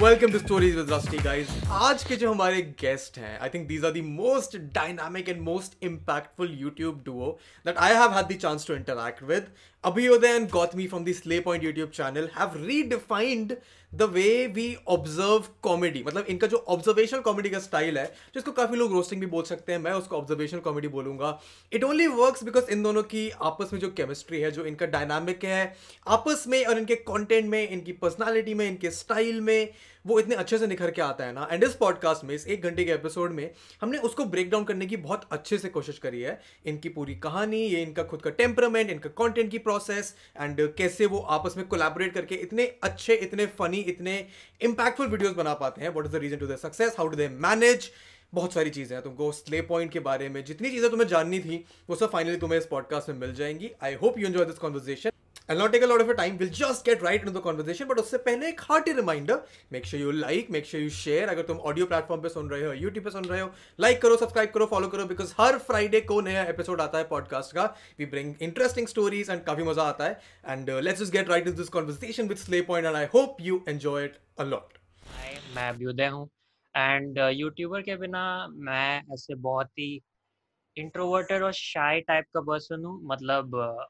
Welcome to stories with Rusty guys आज के जो हमारे गेस्ट हैं I think these are the most dynamic and most impactful YouTube duo that I have had the chance to interact with Abhyodaya and Gautami from the Slay Point YouTube channel, have redefined the way we observe comedy मतलब इनका जो observation comedy का style है, जिसको काफ़ी लोग roasting भी बोल सकते हैं, मैं उसको ऑब्जर्वेशन कॉमेडी बोलूँगा। इट ओनली वर्क्स बिकॉज़ इन दोनों की आपस में जो केमिस्ट्री है, जो इनका डायनामिक है, आपस में और इनके कॉन्टेंट में, इनकी पर्सनैलिटी में, इनके स्टाइल में वो इतने अच्छे से निखर के आता है ना। एंड इस पॉडकास्ट में, इस एक घंटे के एपिसोड में, हमने उसको ब्रेक डाउन करने की बहुत अच्छे से कोशिश करी है। इनकी पूरी कहानी, ये इनका खुद का टेम्परामेंट इनका कॉन्टेंट की प्रोसेस एंड कैसे वो आपस में कोलेबोरेट करके इतने अच्छे, इतने फनी इतने इंपैक्टफुल वीडियोज़ बना पाते हैं। What is the reason to the success how do they manage बहुत सारी चीज़ें हैं तुमको स्ले पॉइंट के बारे में। जितनी चीज़ें तुम्हें जाननी थी, वो सब फाइनली तुम्हें इस पॉडकास्ट में मिल जाएँगी। I hope you enjoy this conversation I'll not take a lot of your time. We'll just get right into the conversation. But उससे पहले एक hearty reminder. Make sure you like, make sure you share. अगर तुम audio platform पे सुन रहे हो YouTube पे सुन रहे हो लाइक करो सब्सक्राइब करो फॉलो करो बिकॉज़ हर फ्राइडे को नया एपिसोड आता है पॉडकास्ट का we bring interesting stories and काफ़ी मज़ा आता है and let's just get right in this conversation with Slayy Point and I hope you enjoy it a lot मैं अभ्युदय हूँ एंड यूट्यूबर uh, के बिना मैं ऐसे बहुत ही इंट्रोवर्टेड और शाई टाइप का पर्सन हूँ मतलब uh,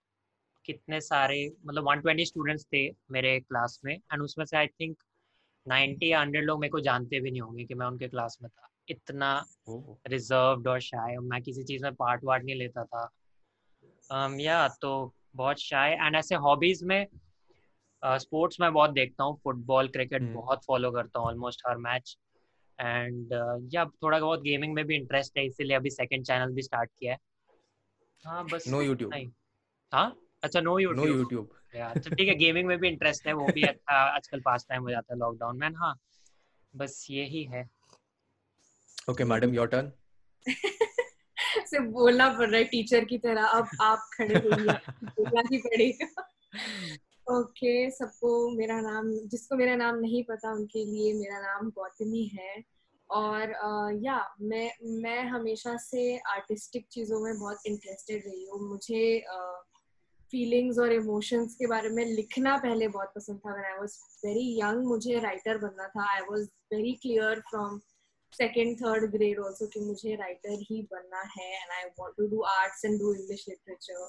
कितने सारे मतलब 120 स्टूडेंट्स थे मेरे क्लास में एंड उसमें से आई थिंक 90 या 100 लोग मेरे को जानते भी नहीं होंगे कि मैं उनके क्लास में था। इतना रिजर्व्ड और शाय मैं किसी चीज़ में पार्ट वार्ट नहीं लेता था। Um, या तो बहुत शाय एंड ऐसे हॉबीज में स्पोर्ट्स uh, मैं बहुत देखता हूँ फुटबॉल क्रिकेट बहुत फॉलो करता हूँ ऑलमोस्ट हर मैच एंड या थोड़ा बहुत गेमिंग में भी इंटरेस्ट है इसीलिए अभी सेकंड चैनल भी स्टार्ट किया है। हाँ बस नो यूट्यूब हाँ? अच्छा नो यूट्यूब नो यूट्यूब अच्छा ठीक है गेमिंग में भी इंटरेस्ट है वो भी अच्छा आजकल पास टाइम हो जाता है लॉकडाउन में हाँ बस यही है। ओके मैडम योर टर्न से बोलना पड़ रहा है टीचर की तरह अब आप खड़े बोलना ही पड़ेगा ओके सबको मेरा नाम जिसको मेरा नाम नहीं पता उनके लिए मेरा नाम गौतमी है। और या uh, मैं मैं हमेशा से आर्टिस्टिक चीज़ों में बहुत इंटरेस्टेड रही हूँ। मुझे uh, फीलिंग्स और इमोशंस के बारे में लिखना पहले बहुत पसंद था। आई वाज वेरी यंग मुझे राइटर बनना था। I was very clear from second third grade also कि मुझे राइटर ही बनना है। And I want to do arts and do English literature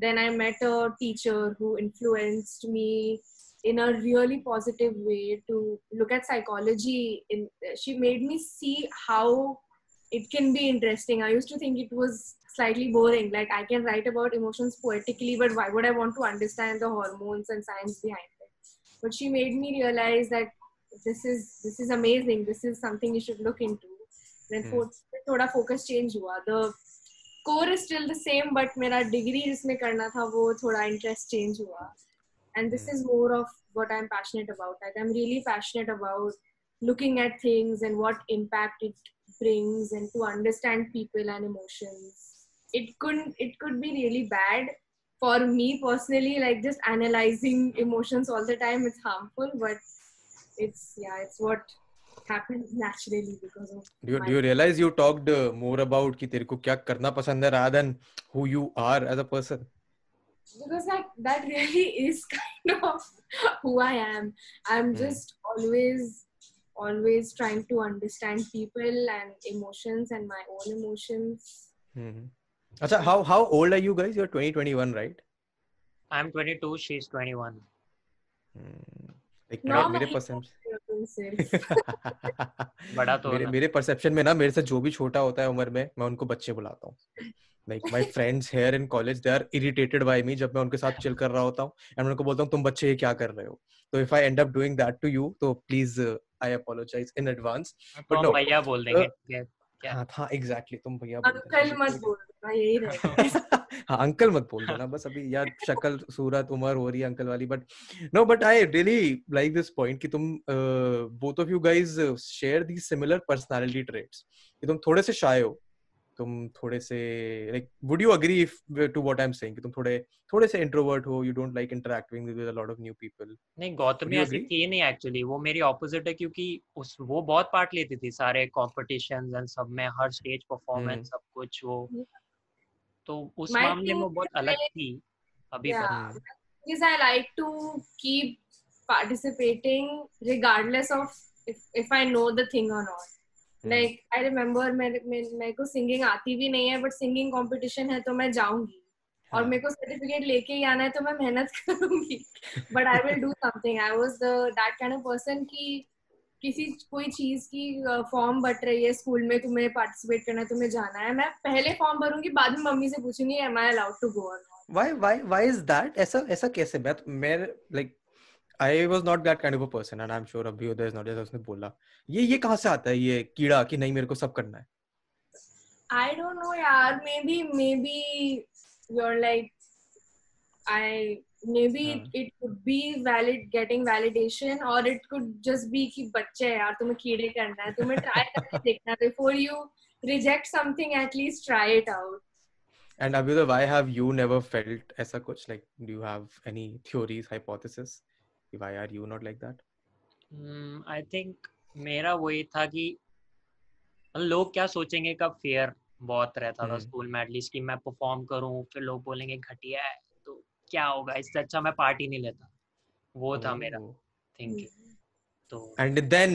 then I met a teacher who influenced me in a really positive way to look at psychology in, she made me see how it can be interesting. I used to think it was slightly boring. Like I can write about emotions poetically, but why would I want to understand the hormones and science behind it? But she made me realize that this is this is amazing. This is something you should look into. Then hmm. thoda focus change hua. The core is still the same, but मेरा degree जिसमें करना था वो थोड़ा interest change हुआ. And this hmm. is more of what I'm passionate about. Like I'm really passionate about looking at things and what impact it brings and to understand people and emotions it couldn't it could be really bad for me personally like just analyzing emotions all the time it's harmful but it's yeah it's what happens naturally because of do you, do you realize you talked uh, more about ki tere ko kya karna pasand hai rather than who you are as a person because like that really is kind of who i am i'm mm. just always always trying to understand people and emotions and my own emotions mm-hmm. Acha, how how old are you guys? You're 20, 21, right? I'm 22. She's 21. Hmm. like no, मेरे perception बड़ा तो मेरे मेरे perception में ना मेरे से जो भी छोटा होता है उम्र में मैं उनको बच्चे बुलाता हूँ like my friends here in college they are irritated by me जब मैं उनके साथ चिल कर रहा होता हूँ एंड मैं उनको बोलता हूँ तुम बच्चे ये क्या कर रहे हो तो if I end up doing that to you तो please I apologize in advance but no भैया बोल देंगे क्या हाँ था एग्जैक्टली तुम भैया अंकल मत बोल यही हाँ अंकल मत बोल देना बस अभी यार शक्ल सूरत उम्र हो रही है अंकल वाली but no but I really like this point कि तुम both of you guys share the similar personality traits कि तुम थोड़े से शाय हो तुम थोड़े से like would you agree if to what I am saying कि तुम थोड़े थोड़े से इंट्रोवर्ट हो you don't like interacting with a lot of new people नहीं गौतमी ऐसी थी नहीं एक्चुअली वो मेरी ऑपोजिट है क्योंकि उस वो बहुत पार्ट लेती थी सारे कॉम्पिटिशंस एंड सब में हर स्टेज परफॉर्मेंस सब कुछ वो। तो उस मामले में बहुत अलग थी अभी पर I like to keep participating regardless of if if I know the thing or not. Like I remember मेरे को singing आती भी नहीं है but singing competition है तो मैं जाऊँगी। और हाँ. मेरे को सर्टिफिकेट लेके ही आना है तो मैं मेहनत करूँगी। But I will do something I was the that kind of person की किसी कोई चीज़ की फॉर्म बट रही है स्कूल में तुम्हें पार्टिसिपेट करना है तुम्हें जाना है। मैं पहले फॉर्म भरूँगी बाद में मम्मी से पूछूँगी am I allowed to go और why why why is that? ऐसा ऐसा कैसे? मैं मैं like I was not that kind of a person and I'm sure अभी not जैसा उसने बोला ये ये कहाँ से आता है ये कीड़ा कि नहीं मेरे को सब करना है I don't know, yaar. Maybe, maybe you're like, I maybe it, हाँ. it could be valid getting validation or it could just be कि बच्चे हैं यार तुम्हें कीड़े करना है तुम्हें try करके देखना है before you reject something at least try it out and Abhyuday why have you never felt ऐसा कुछ like do you have any theories hypothesis why are you not like that? I think मेरा वही था कि लोग क्या सोचेंगे का फेयर बहुत रहता था हम्म। स्कूल में एटलीस्ट कि मैं परफॉर्म करूँ फिर लोग बोलेंगे घटिया है तो क्या होगा? इससे अच्छा मैं पार्टी नहीं लेता। वो था मेरा Oh. थिंकिंग तो and then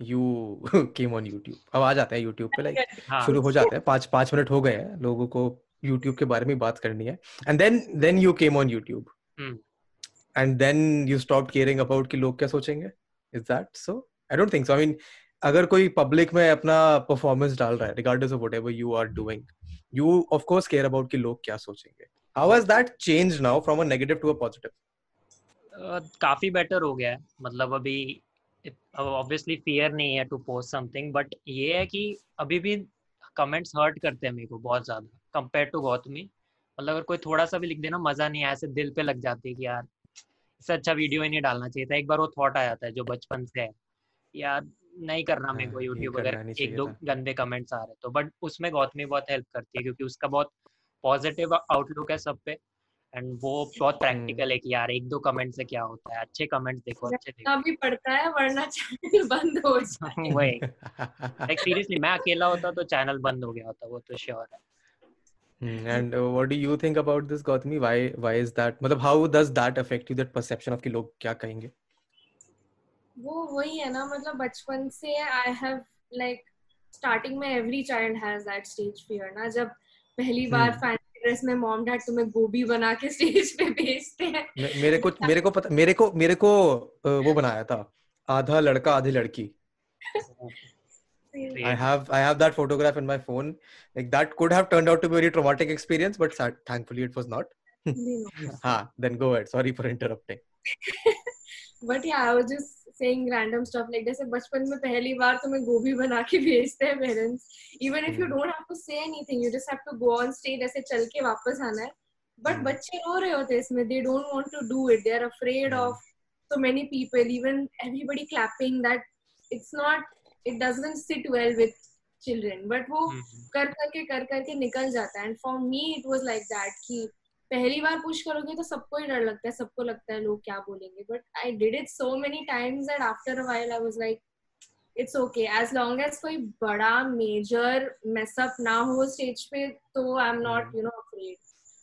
you came on YouTube अब आ जाते हैं YouTube पे like हाँ। शुरू हो जाते हैं। पाँच पाँच मिनट हो गए हैं लोगों को YouTube के बारे में बात करनी है। And then then you came on YouTube and then you stopped caring about कि लोग क्या सोचेंगे? Is that so? I don't think so. I mean अगर कोई पब्लिक में अपना परफॉर्मेंस डाल रहा है regardless of whatever you are doing you of course care about कि लोग क्या सोचेंगे. That changed now from a negative to a positive? अ, काफ़ी बेटर हो गया है. मतलब अभी ऑब्वियसली फियर नहीं है टू पोस्ट समथिंग बट ये है कि अभी भी कमेंट्स हर्ट करते हैं मेरे को बहुत ज़्यादा कंपेयर टू गौतमी. मतलब अगर कोई थोड़ा सा भी लिख देना मज़ा नहीं आया ऐसे दिल पे लग जाती है कि यार इससे अच्छा वीडियो ही नहीं डालना चाहिए था। एक बार वो थॉट आ जाता है जो बचपन से है। यार नहीं करना मेरे को हाँ, यूट्यूब अगर एक दो गंदे कमेंट्स आ रहे तो। बट उसमें गौतमी बहुत हेल्प करती है क्योंकि उसका बहुत पॉजिटिव आउटलुक है सब पे। एंड वो बहुत। प्रैक्टिकल है कि यार एक दो कमेंट से क्या होता है? अच्छे कमेंट्स देखो अच्छे देखो भी पड़ता है वरना चैनल बंद हो जाए। वही लाइक सीरियसली मैं अकेला होता तो चैनल बंद हो गया होता वो तो श्योर है। And uh, what do you think about this Gautami? Why why is that मतलब how does that affect you that perception of कि लोग क्या कहेंगे? वो वही है ना मतलब बचपन से आई हैव लाइक स्टार्टिंग में every child has that stage fear ना जब पहली बार हम्म। फैंसी ड्रेस में मॉम डैड तुम्हें गोभी बना के स्टेज पे भेजते हैं। मेरे को मेरे को पता मेरे को मेरे को वो बनाया था आधा लड़का आधी लड़की। I have I have that photograph in my phone. Like that could have turned out to be a very traumatic experience, but sad, thankfully it was not. Ha, then go ahead. Sorry for interrupting. But yeah I was just saying random stuff like जैसे बचपन में पहली बार तुम्हें गोभी बना के भेजते हैं parents even if you Hmm. Don't have to say anything you just have to go on stage ऐसे चल के वापस आना है बट Hmm. बच्चे रो रहे होते हैं इसमें they don't want to do it they are afraid Hmm. Of so many people even everybody clapping that it's not it doesn't sit well with children but वो हम्म, कर करके कर करके निकल जाता है. And for me it was like that कि पहली बार पुश करोगे तो सबको ही डर लगता है सबको लगता है लोग क्या बोलेंगे. But I did it so many times that after while I was like it's okay as long as कोई बड़ा मेजर मेसअप ना हो स्टेज पे तो I am not you know afraid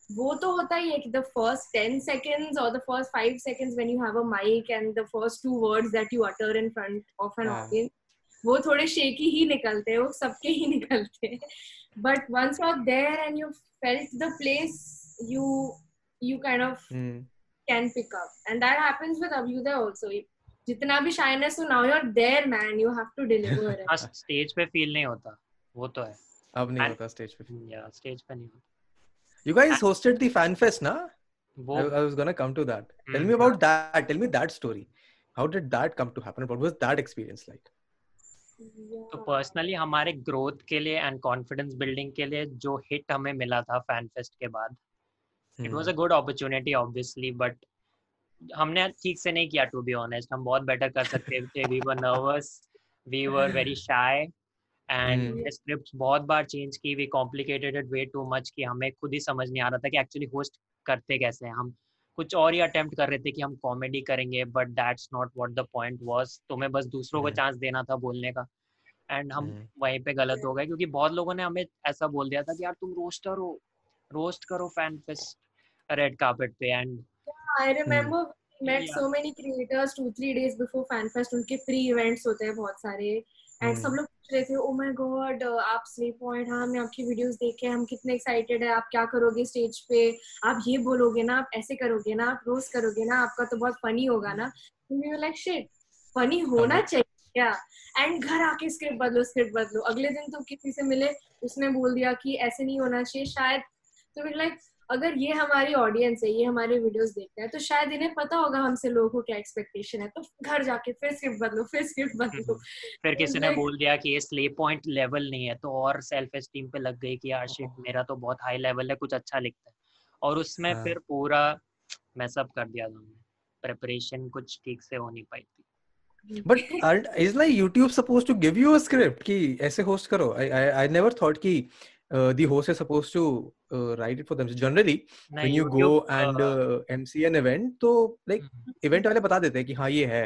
वो तो होता ही है कि द फ़र्स्ट टेन सेकेंड्स और the first five seconds when you have a mic and the first two words that you utter in front of an. Audience वो थोड़े shaky ही निकलते हैं वो सबके ही निकलते but once of there and you felt the place you you kind of can pick up and that happens with Abhyudaya also जितना भी shyness हो now you are there man you have to deliver first stage पे feel नहीं होता। वो तो है। अब नहीं होता स्टेज पे या स्टेज hmm, पे नहीं you guys hosted the fan fest ना वो I was gonna come to that tell me about that tell me that story how did that come to happen what was that experience like तो personally हमारे growth के लिए and confidence building के लिए जो hit हमें मिला था फ़ैन फेस्ट के बाद it was a. Good opportunity obviously but हमने ठीक से नहीं किया टू बी ऑनेस्ट हम बहुत बेटर कर सकते थे. We were nervous we were very shy and. Script बहुत बार चेंज की. We complicated it way too much कि हमें खुद ही समझ नहीं आ रहा था कि एक्चुअली होस्ट करते कैसे हैं हम. कुछ और ही अटेम्प्ट कर रहे थे कि हम कॉमेडी करेंगे but that's not what the point was तुम्हें बस दूसरों को. चांस देना था बोलने का एंड हम Hmm. वहीं पे गलत हो गए क्योंकि बहुत लोगों ने हमें ऐसा बोल दिया था कि यार तुम रोस्टर हो रोस्ट करो फ़ैन फेस्ट रेड कार्पेट पे and I remember met Yeah. so many creators two three days before FanFest उनके प्री इवेंट्स होते हैं बहुत सारे एंड हम्म। सब लोग पूछ रहे थे ओ माय गॉड आप स्लीप पॉइंट हाँ हमने आपकी वीडियोस देखे हम कितने एक्साइटेड है आप क्या करोगे स्टेज पे? आप ये बोलोगे ना आप ऐसे करोगे ना आप रोज करोगे ना आपका तो बहुत फनी होगा ना? लाइक शिट फनी होना हाँ। चाहिए क्या? एंड घर आके स्क्रिप्ट बदलो स्क्रिप्ट बदलो. अगले दिन तो किसी से मिले उसने बोल दिया कि ऐसे नहीं होना चाहिए शायद। तो लाइक अगर ये हमारी ऑडियंस है ये हमारे वीडियोस देखते हैं तो शायद इन्हें पता होगा हमसे लोगों को क्या एक्सपेक्टेशन है। तो घर जाके फिर स्क्रिप्ट बदलो फिर स्क्रिप्ट बदलो। फिर किसी ने बोल दिया कि ये स्लीप पॉइंट लेवल नहीं है तो और सेल्फ एस्टीम पे लग गई कि यार शिट मेरा तो बहुत हाई लेवल है कुछ अच्छा लिखता है। और उसमें हाँ। फिर पूरा मैसअप कर दिया था प्रिपरेशन कुछ ठीक से हो नहीं पाई थी। But is like YouTube supposed to give you a script कि ऐसे host करो? I I never thought कि uh, the host is supposed to uh, write it for them. So generally when नहीं you go YouTube, and a, uh, MC an event तो like हम्म, event वाले बता देते हैं कि हाँ ये है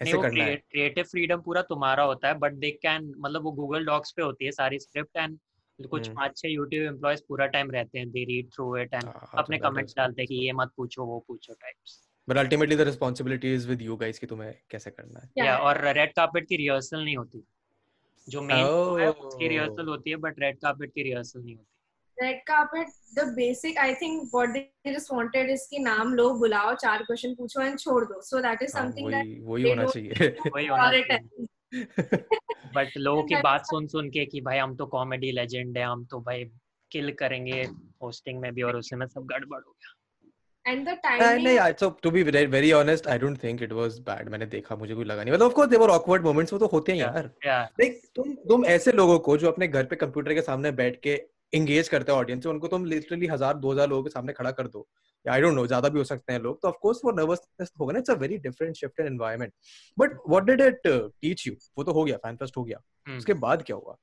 ऐसे करना है। क्रिएटिव फ्रीडम पूरा तुम्हारा होता है बट दे कैन मतलब वो गूगल डॉक्स पे होती है सारी स्क्रिप्ट एंड कुछ हम्म। पाँच छह यूट्यूब एम्प्लॉयज़ पूरा टाइम रहते हैं they read through it and हाँ, हाँ, अपने तो कमेंट्स डालते हैं कि ये मत पूछो वो पूछो types but ultimately the responsibility is with you guys कि तुम्हें कैसे करना है। या है? और रेड कार्पेट की रिहर्सल नहीं होती। जो मेन oh. है उसकी. रिहर्सल होती है बट रेड कार्पेट की रिहर्सल नहीं होती। Red carpet the basic I think what they just wanted is कि नाम लो बुलाओ चार क्वेश्चन पूछो एंड छोड़ दो। So that is something that वही होना चाहिए। वही होना चाहिए। बट लोगों की बात सुन सुन के कि भाई हम तो कॉमेडी लेजेंड है हम तो भाई किल करेंगे होस्टिंग में भी और उसमें सब गड़बड़ हो गया। नहीं टाइमिंग नहीं so to be very very honest I don't think it was bad. मैंने देखा मुझे कोई लगा नहीं। मतलब of course there were awkward moments वो तो होते हैं Yeah. यार। या देख तुम तुम ऐसे लोगों को जो अपने घर पे कंप्यूटर के सामने बैठ के एंगेज करते हैं ऑडियंस से उनको तुम लिटरली हज़ार दो हज़ार लोगों के सामने खड़ा कर दो। आई डोंट नो ज़्यादा भी हो सकते हैं लोग। तो ऑफ़ कोर्स वो नर्वसनेस होगा ना it's a very different shift in environment but what did it teach you वो तो हो गया फ़ैन फेस्ट हो गया। हम्म। उसके बाद क्या हुआ?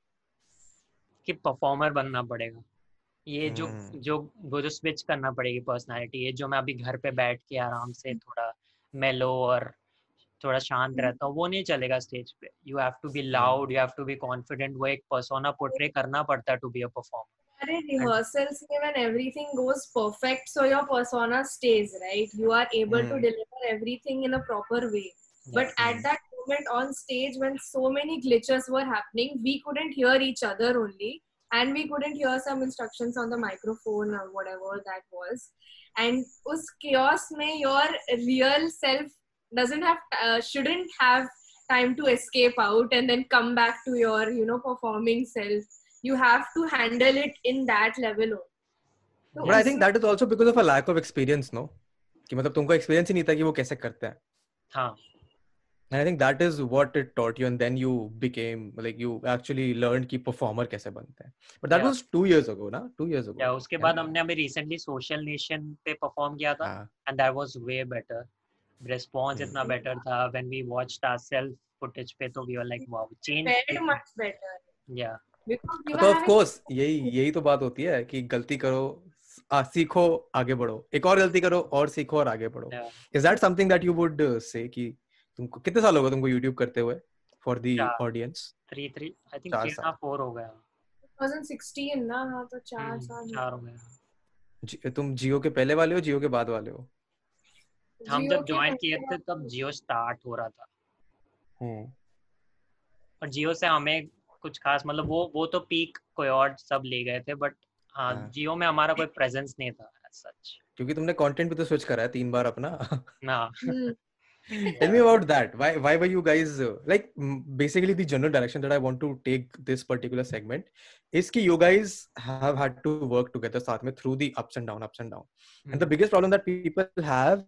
कि परफॉर्मर बनना पड़ेगा। ये जो हम्म। जो वो जो स्विच करना पड़ेगी पर्सनालिटी ये जो मैं अभी घर पे बैठ के आराम से हम्म। थोड़ा मेलो और थोड़ा शांत हम्म। रहता हूँ वो नहीं चलेगा स्टेज पे। You have to be loud you have to be confident वो एक पर्सोना पोर्ट्रे करना पड़ता है टू बी अ परफॉर्मर अरे रिहर्सल्स में when everything goes perfect so your persona stage right you are able to deliver everything in a proper way but at that moment on stage when so many glitches were happening we couldn't hear each other only and we couldn't hear some instructions on the microphone or whatever that was and us chaos mein your real self doesn't have uh, shouldn't have time to escape out and then come back to your you know performing self you have to handle it in that level only. तो but I think that is also because of a lack of experience no कि मतलब तुमको experience ही नहीं था कि वो कैसे करते हैं हाँ And I think that is what it taught you, and then you became like you actually learned कि performer कैसे बनते हैं. But that Yeah. was two years ago, ना? Two years ago. उसके है बाद ना? हमने अभी रिसेंटली सोशल नेशन पे परफॉर्म किया था हाँ, and that was way better response Hmm. इतना better था when we watched ourselves footage पे तो we were like wow change very much better yeah तो having course यही यही तो बात होती है कि गलती करो आ, सीखो आगे बढ़ो एक और गलती करो और सीखो और आगे बढ़ो is that something that you would say कि तुमको कितने साल हो गए तुमको YouTube करते हुए? For the. Audience three three I think चार three and a half, four हो गया। 2016 ना हाँ तो चार हम्म, साल। चार हो गया। तुम जियो के पहले वाले हो जियो के बाद वाले हो? हम जब ज्वाइन किए थे तब जियो स्टार्ट हो रहा था। हम्म। और जियो से हमें कुछ खास मतलब वो वो तो पीक कोई और सब ले गए थे बट हाँ हाँ। जियो में हमारा कोई प्रेजेंस नहीं था सच क्योंकि तुमने कंटेंट भी तो स्विच करा है तीन बार अपना। ना हम्म, Tell me about that. Why why were you guys uh, like mm, basically the general direction that I want to take this particular segment is कि you guys have had to work together साथ में through the ups and down ups and down. mm-hmm. And the biggest problem that people have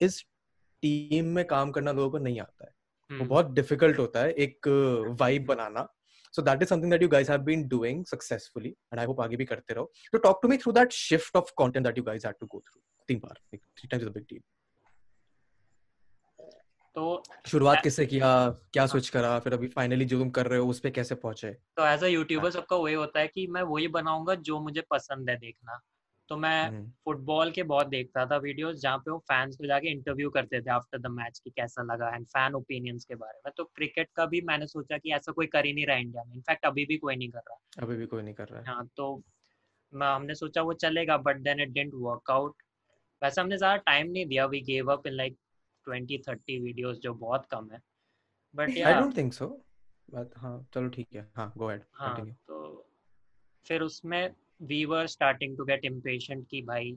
is team में काम करना लोगों को नहीं आता है. वो हम्म, बहुत difficult होता है एक vibe banana. So that is something that you guys have been doing successfully and I hope आगे भी करते रहो. So talk to me through that shift of content that you guys had to go through. तीन बार, like three times is a big deal. तो शुरुआत किससे किया? क्या स्विच करा? फिर अभी फाइनली जो तुम कर रहे हो उस पे कैसे पहुँचे? तो एज अ यूट्यूबर सबका वही होता है कि मैं वही बनाऊँगा जो मुझे पसंद है देखना। तो मैं हम्म, फुटबॉल के बहुत देखता था वीडियोस जहाँ पे वो फैंस को जाके इंटरव्यू करते थे आफ्टर द मैच कि कैसा लगा एंड फ़ैन ओपिनियंस के बारे में। तो क्रिकेट का भी मैंने सोचा कि ऐसा कोई कर ही नहीं रहा इंडिया में। इनफैक्ट अभी भी कोई नहीं कर रहा। अभी भी कोई नहीं कर रहा है। हाँ तो मैं हमने सोचा वो चलेगा but then it didn't work out वैसे हमने ज़्यादा टाइम नहीं दिया। We gave up in like twenty thirty videos जो बहुत कम है। But I don't think so but हाँ चलो ठीक है। हाँ गो अहेड हाँ कंटिन्यू तो फिर उसमें we were starting to get impatient कि भाई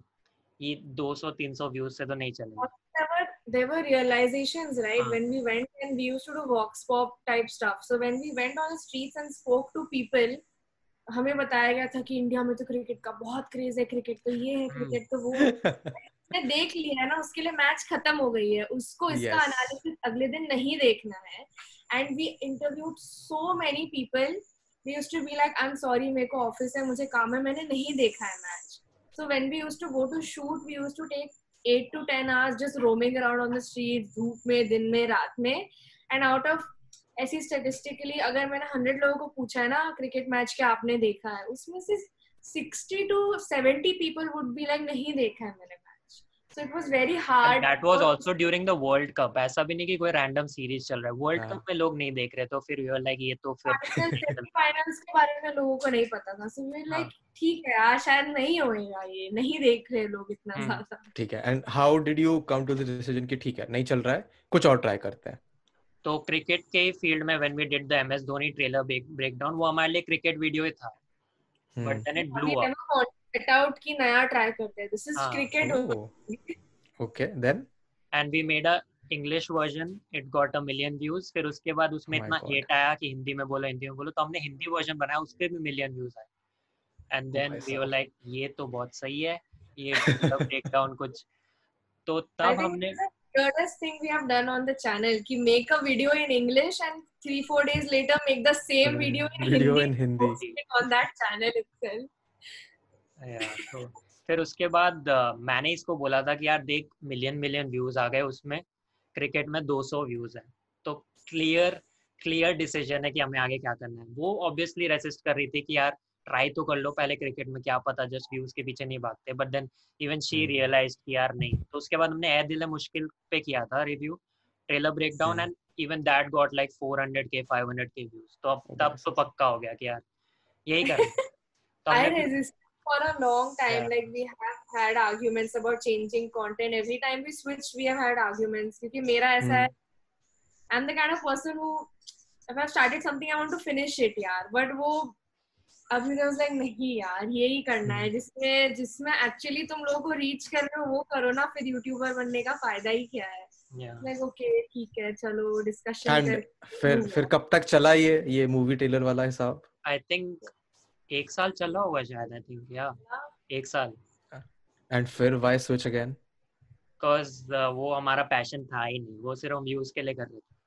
ये 200 300 व्यूज़ से तो नहीं चलेगा। There were there were realizations right? हाँ. when we went and we used to do vox pop type stuff. So when we went on the streets and spoke to people हमें बताया गया था कि इंडिया में तो क्रिकेट का बहुत क्रेज है क्रिकेट तो ये है। क्रिकेट तो वो है। उसने देख लिया है ना उसके लिए मैच खत्म हो गई है। उसको इसका Yes. एनालिसिस अगले दिन नहीं देखना है। And we interviewed so many people we used to be like I am sorry मेरे को ऑफ़िस है मुझे काम है मैंने नहीं देखा है match so when we used to go to shoot we used to take 8 to 10 hours just roaming around on the street धूप में दिन में रात में। एंड आउट ऑफ़ ऐसी स्टेटिस्टिकली अगर मैंने 100 लोगों को पूछा है ना क्रिकेट मैच क्या आपने देखा है उसमें से sixty to seventy people would be like नहीं देखा है मैंने so it was very hard that was also during the world cup ऐसा भी नहीं कि कोई रैंडम सीरीज़ चल रहा है। वर्ल्ड हाँ. कप में लोग नहीं देख रहे तो फिर यू लाइक ये तो फिर सेमीफाइनल्स के बारे में लोगों को नहीं पता था। सो वी हाँ. लाइक ठीक है यार शायद नहीं होएगा ये नहीं देख रहे लोग इतना हम्म. ज़्यादा। ठीक है। And how did you come to the decision कि ठीक है नहीं चल रहा है कुछ और ट्राई करते हैं? तो क्रिकेट के फ़ील्ड में when we did the MS Dhoni trailer breakdown वो हमारे लिए क्रिकेट वीडियो ही था। But then it blew up उट की नया ट्राई करते हैं। This is cricket okay then and we made a English version it got a million views फिर उसके बाद उसमें oh इतना हेट आया कि हिंदी में बोलो हिंदी में बोलो तो हमने हिंदी वर्जन बनाया उसके भी मिलियन व्यूज़ आए। And then we were like ये तो बहुत सही है ये मतलब ब्रेक डाउन कुछ तो तब हमने Curious thing we have done on the channel ki make a video in English and three four days later make the same hmm, video in video Hindi, in Hindi. on. तो फिर उसके बाद मैंने इसको बोला था कि यार देख मिलियन मिलियन व्यूज़ आ गए उसमें। क्रिकेट में 200 व्यूज़ हैं। तो क्लियर क्लियर डिसीज़न है कि हमें आगे क्या करना है। वो ऑब्वियसली रेसिस्ट कर रही थी कि यार ट्राई तो कर लो पहले क्रिकेट में क्या पता जस्ट व्यूज़ के पीछे नहीं भागते। But then even she. Realise कि यार नहीं। तो उसके बाद हमने ए दिल मुश्किल पे किया था review trailer breakdown hmm. And even that got like 400 के 500 के व्यूज़ तो अब Oh, तब तो पक्का हो गया कि यार यही कर हमने resisted for a long time. Yeah. Like we have had arguments about changing content. Every time we switch, we have had arguments. क्योंकि मेरा ऐसा Hmm. है I'm the kind of person who if I've started something, I want to finish it, यार. But वो अभी I was like नहीं यार यही करना है Hmm. जिसमें जिसमें एक्चुअली तुम लोगों को रीच कर रहे हो वो करो ना फिर यूट्यूबर बनने का फ़ायदा ही क्या है Yeah. लाइक ओके ठीक है चलो डिस्कशन कर फिर फिर कब तक चला ये ये मूवी टेलर वाला हिसाब आई थिंक एक साल चला होगा शायद आई थिंक या एक साल। एंड फिर व्हाई स्विच अगेन बिकॉज़ वो हमारा पैशन था ही नहीं वो सिर्फ़ हम यूज़ के लिए कर रहे थे।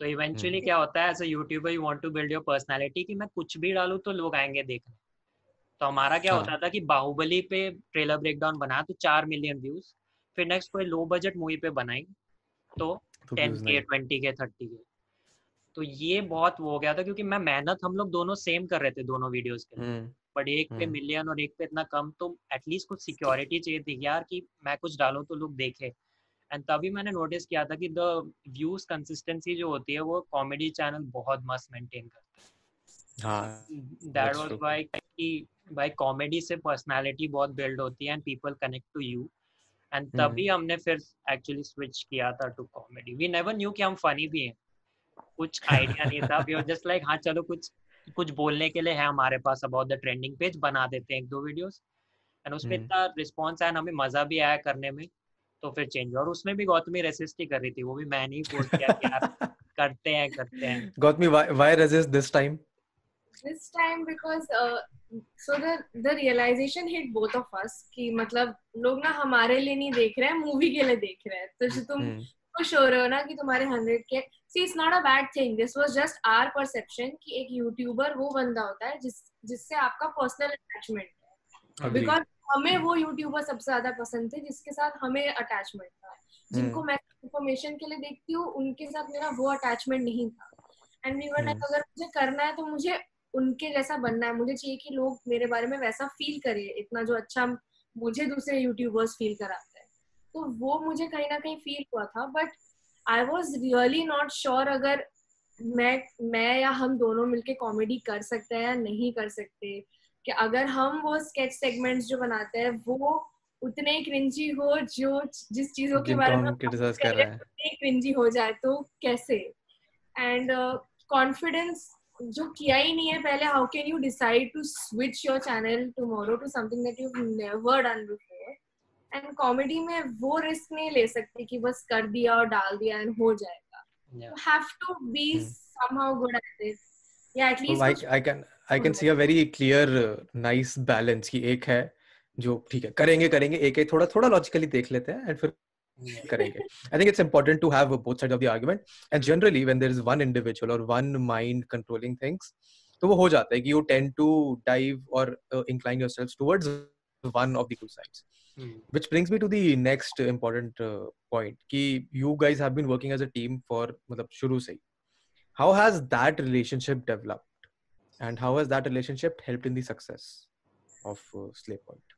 तो इवेंचुअली हम्म। क्या होता है as a YouTuber you want to build your personality कि मैं कुछ भी डालूं तो लोग आएँगे देखने। तो हमारा क्या हाँ। होता था कि बाहुबली पे ट्रेलर ब्रेकडाउन बनाया तो चार मिलियन व्यूज़ फिर नेक्स्ट कोई लो बजट मूवी पे बनाई तो ten K twenty K thirty K तो ये बहुत वो हो गया था क्योंकि मैं मेहनत हम लोग दोनों सेम कर रहे थे दोनों वीडियोस के लिए। हम्म बट एक पे हम्म। मिलियन और एक पे इतना कम तो एटलीस्ट कुछ सिक्योरिटी चाहिए थी यार कि मैं कुछ डालूं तो लोग देखे। एंड तभी मैंने नोटिस किया था कि द व्यूज़ कंसिस्टेंसी जो होती है वो कॉमेडी चैनल बहुत मस्त मेंटेन करता है। दैट वाज व्हाई कि भाई कॉमेडी से पर्सनालिटी बहुत बिल्ड होती है and people connect to you and hmm. तभी हमने फिर एक्चुअली स्विच किया था to comedy we never knew कि हम फनी भी हैं। कुछ आइडिया नहीं था। वी जस्ट लाइक हाँ चलो कुछ कुछ बोलने के लिए है हमारे पास अबाउट द ट्रेंडिंग पेज बना देते हैं एक दो वीडियोस एंड उसमें हम्म। इतना रिस्पॉन्स आया हमें मज़ा भी आया करने में तो फिर चेंज और उसमें भी गौतमी रेसिस्ट ही कर रही थी वो भी मैंने ही फोर्स किया कि यार करते हैं करते हैं। Got me why why resist this time? this time because uh, so the the realization hit both of us कि मतलब लोग ना हमारे लिए नहीं देख रहे हैं मूवी के लिए देख रहे हैं। तो जो तुम हम्म। खुश हो रहे हो ना कि तुम्हारे हंड्रेड के see it's not a bad thing this was just our perception कि एक यूट्यूबर वो बंदा होता है जिस जिससे आपका पर्सनल अटैचमेंट है। बिकॉज़ हमें वो यूट्यूबर सबसे ज़्यादा पसंद थे जिसके साथ हमें अटैचमेंट था। जिनको मैं इन्फॉर्मेशन के लिए देखती हूँ उनके साथ मेरा वो अटैचमेंट नहीं था। And we like. अगर मुझे करना है तो मुझे उनके जैसा बनना है। मुझे चाहिए कि लोग मेरे बारे में वैसा फील करे इतना जो अच्छा मुझे दूसरे यूट्यूबर्स फील कराते तो वो मुझे कहीं ना कहीं फील हुआ था but I was really not sure अगर मैं मैं या हम दोनों मिलके कॉमेडी कर सकते हैं या नहीं कर सकते। कि अगर हम वो स्केच सेगमेंट्स जो बनाते हैं वो उतने क्रिंजी हो जो जिस चीज़ों के बारे में कर रहे हैं। उतने क्रिंजी हो जाए तो कैसे? एंड कॉन्फिडेंस uh, जो किया ही नहीं है पहले how can you decide to switch your channel tomorrow to something that you never done before and comedy में वो रिस्क नहीं ले सकते कि बस कर दिया और डाल दिया एंड हो जाएगा। Have to be somehow good at this या at least I can I can see a very clear nice balance कि एक है जो ठीक है करेंगे करेंगे एक एक थोड़ा थोड़ा लॉजिकली देख लेते हैं एंड फिर करेंगे। I think it's important to have both side of the argument and generally when there is one individual और वन माइंड कंट्रोलिंग थिंग्स तो वो हो जाता है कि यू टेंड टू डाइव और incline yourself towards one of the two sides sides Hmm. which brings me to the next important uh, point कि you guys have been working as a team for मतलब शुरू से ही how has that relationship developed and how has that relationship helped in the success of uh, slay point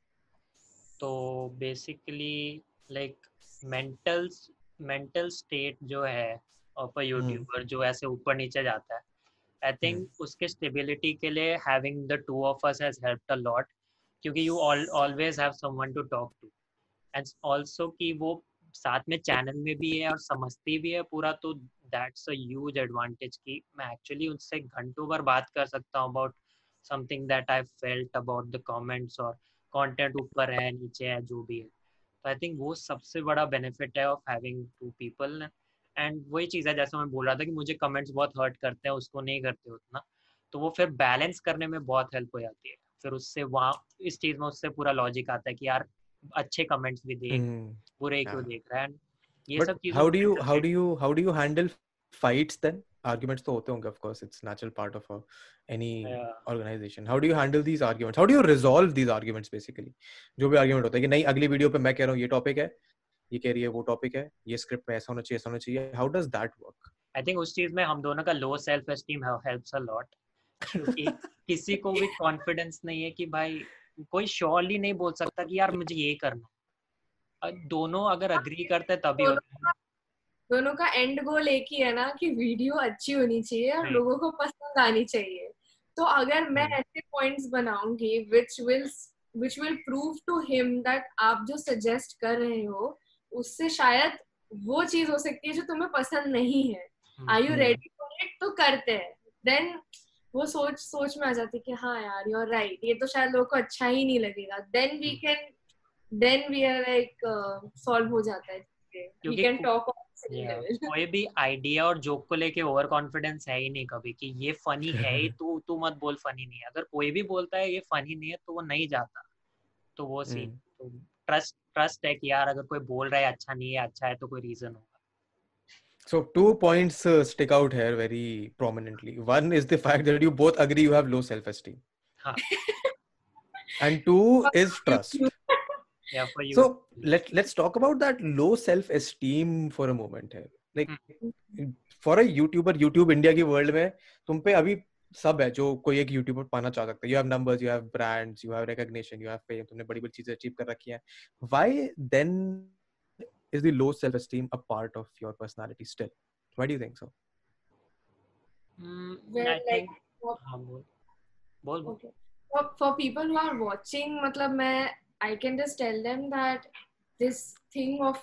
तो basically like mental mental state जो है of a YouTuber जो ऐसे ऊपर नीचे जाता है आई थिंक उसके स्टेबिलिटी के लिए having the two of us has helped a lot क्योंकि you always have someone to talk to and also कि वो साथ में चैनल में भी है और समझती भी है पूरा तो दैट्स अ ह्यूज एडवांटेज कि मैं एक्चुअली उनसे घंटों भर बात कर सकता हूँ about something that I felt about the comments और कंटेंट ऊपर है, नीचे है, जो भी है। तो आई थिंक वो सबसे बड़ा बेनिफिट है of having two people and वही चीज़ है, जैसे मैं बोल रहा था कि मुझे कमेंट्स बहुत हर्ट करते हैं, उसको नहीं करते उतना। तो वो फिर बैलेंस करने में बहुत हेल्प हो जाती है। फिर उससे वहाँ इस चीज़ में उससे पूरा लॉजिक आता है कि यार अच्छे कमेंट्स भी देख हम्म। बुरे हाँ। क्यों देख रहा है? ये सब चीज़ how do you how do you how do you handle fights then arguments तो होते होंगे of course it's natural part of any organisation how do you handle these arguments how do you resolve these arguments basically जो भी argument होता है कि नहीं अगली वीडियो पे मैं कह रहा हूँ ये टॉपिक है ये कह रही है वो टॉपिक है ये स्क्रिप्ट में ऐसा होना चाहिए ऐसा होना चाहिए। How does that work I think उस चीज़ में हम दोनों का low self esteem helps a lot क्योंकि किसी को भी कॉन्फिडेंस नहीं है कि भाई कोई श्योरली नहीं बोल सकता कि यार मुझे ये करना दोनों अगर अग्री करते तभी होता है। दोनों का एंड गोल एक ही है ना कि वीडियो अच्छी होनी चाहिए और लोगों को पसंद आनी चाहिए। तो अगर मैं Hmm. ऐसे पॉइंट्स बनाऊँगी which will which will prove to him that आप जो सजेस्ट कर रहे हो उससे शायद वो चीज़ हो सकती है जो तुम्हें पसंद नहीं है। Are you. Ready for it तो करते हैं। देन वो सोच सोच में आ जाती कि हाँ यार यू आर राइट ये तो शायद लोगों को अच्छा ही नहीं लगेगा. Then we can then we are like solve हो जाता है वी क्योंकि कैन टॉक Yeah. कोई भी आइडिया और जोक को लेके ओवर कॉन्फिडेंस है ही नहीं कभी कि ये फनी है ही तू तू मत बोल फनी नहीं है. अगर कोई भी बोलता है ये फनी नहीं है तो वो नहीं जाता. तो वो सीन ट्रस्ट ट्रस्ट है कि यार अगर कोई बोल रहा है अच्छा नहीं है अच्छा है तो कोई रीजन होगा. So two points uh, stick out here very prominently. One is the fact that you both agree you have low self-esteem, हाँ and two is trust. या for you So let let's talk about that low self-esteem for a moment here. Like hmm. for a YouTuber, YouTube India की world में तुम पे अभी सब है जो कोई एक यूट्यूबर पाना चाह सकता है you have numbers you have brands you have recognition you have fame तुमने बड़ी बड़ी चीज़ें अचीव कर रखी हैं why then is the low self esteem a part of your personality still why do you think so Well, I like, थिंk what- हाँ बोल बोल बोल Okay. For, for people who are watching, मतलब मैं I can just tell them that this thing of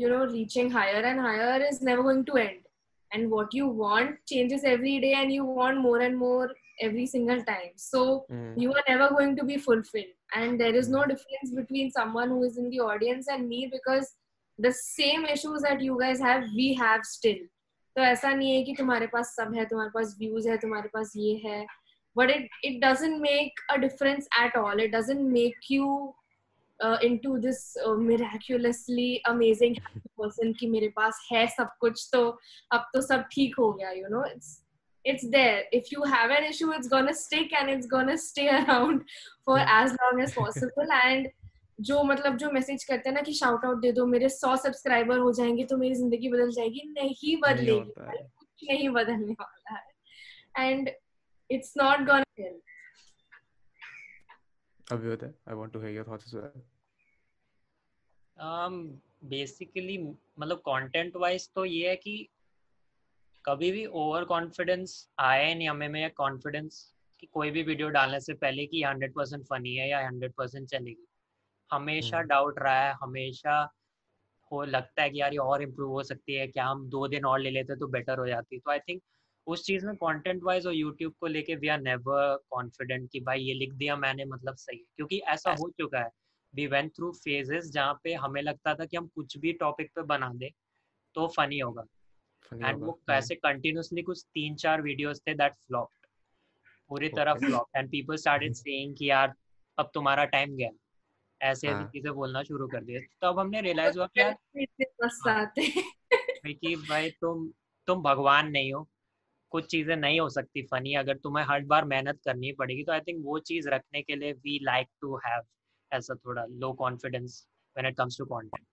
you know reaching higher and higher is never going to end. And what you want changes every day, and you want more and more every single time. So Mm. you are never going to be fulfilled. And there is no difference between someone who is in the audience and me because the same issues that you guys have, we have still. तो ऐसा नहीं है कि तुम्हारे पास सब है तुम्हारे पास views है तुम्हारे पास ये है but it it doesn't make a difference at all it doesn't make you uh, into this uh, miraculously amazing happy person कि मेरे पास है सब कुछ तो अब तो सब ठीक हो गया you know it's it's there if you have an issue it's gonna stick and it's gonna stay around for as long as possible and जो मतलब जो मैसेज करते हैं ना कि शाउट आउट दे दो मेरे सौ सब्सक्राइबर हो जाएँगे तो मेरी ज़िंदगी बदल जाएगी। नहीं बदलेगी। कुछ नहीं बदलने वाला है। And it's not gonna help Abhyuday, I want to hear your thoughts as well. Basically मतलब कंटेंट वाइज तो ये है कि कभी भी ओवर कॉन्फिडेंस आए नहीं हमें में कॉन्फिडेंस कि कोई भी वीडियो डालने से पहले कि हंड्रेड परसेंट फनी है या हंड्रेड परसेंट चलेगी। हमेशा हम्म। डाउट रहा है हमेशा हो लगता है कि यार ये और इम्प्रूव हो सकती है क्या हम दो दिन और ले लेते तो बेटर हो जाती। तो आई थिंक उस चीज़ में कंटेंट वाइज और यूट्यूब को लेके वी आर नेवर कॉन्फिडेंट कि भाई ये लिख दिया मैंने मतलब सही है। क्योंकि ऐसा हो चुका है। वी वेंट थ्रू फेजेस जहाँ पे हमें लगता था कि हम कुछ भी टॉपिक पे बना दे तो फनी होगा। एंड वो हम्म, कैसे कंटिन्यूसली कुछ तीन चार वीडियोस थे दैट फ्लॉप्ड पूरी तरह flop and people started saying कि यार अब तुम्हारा टाइम गया ऐसे ऐसी हाँ। चीज़ें बोलना शुरू कर दिए तो अब हमने रियलाइज़ हुआ कि यार इतने मस्त हाँ। आते हैं कि भाई तुम तुम भगवान नहीं हो कुछ चीज़ें नहीं हो सकती फनी अगर तुम्हें हर बार मेहनत करनी पड़ेगी तो आई थिंक वो चीज़ रखने के लिए वी लाइक टू हैव ऐसा थोड़ा low confidence when it comes to content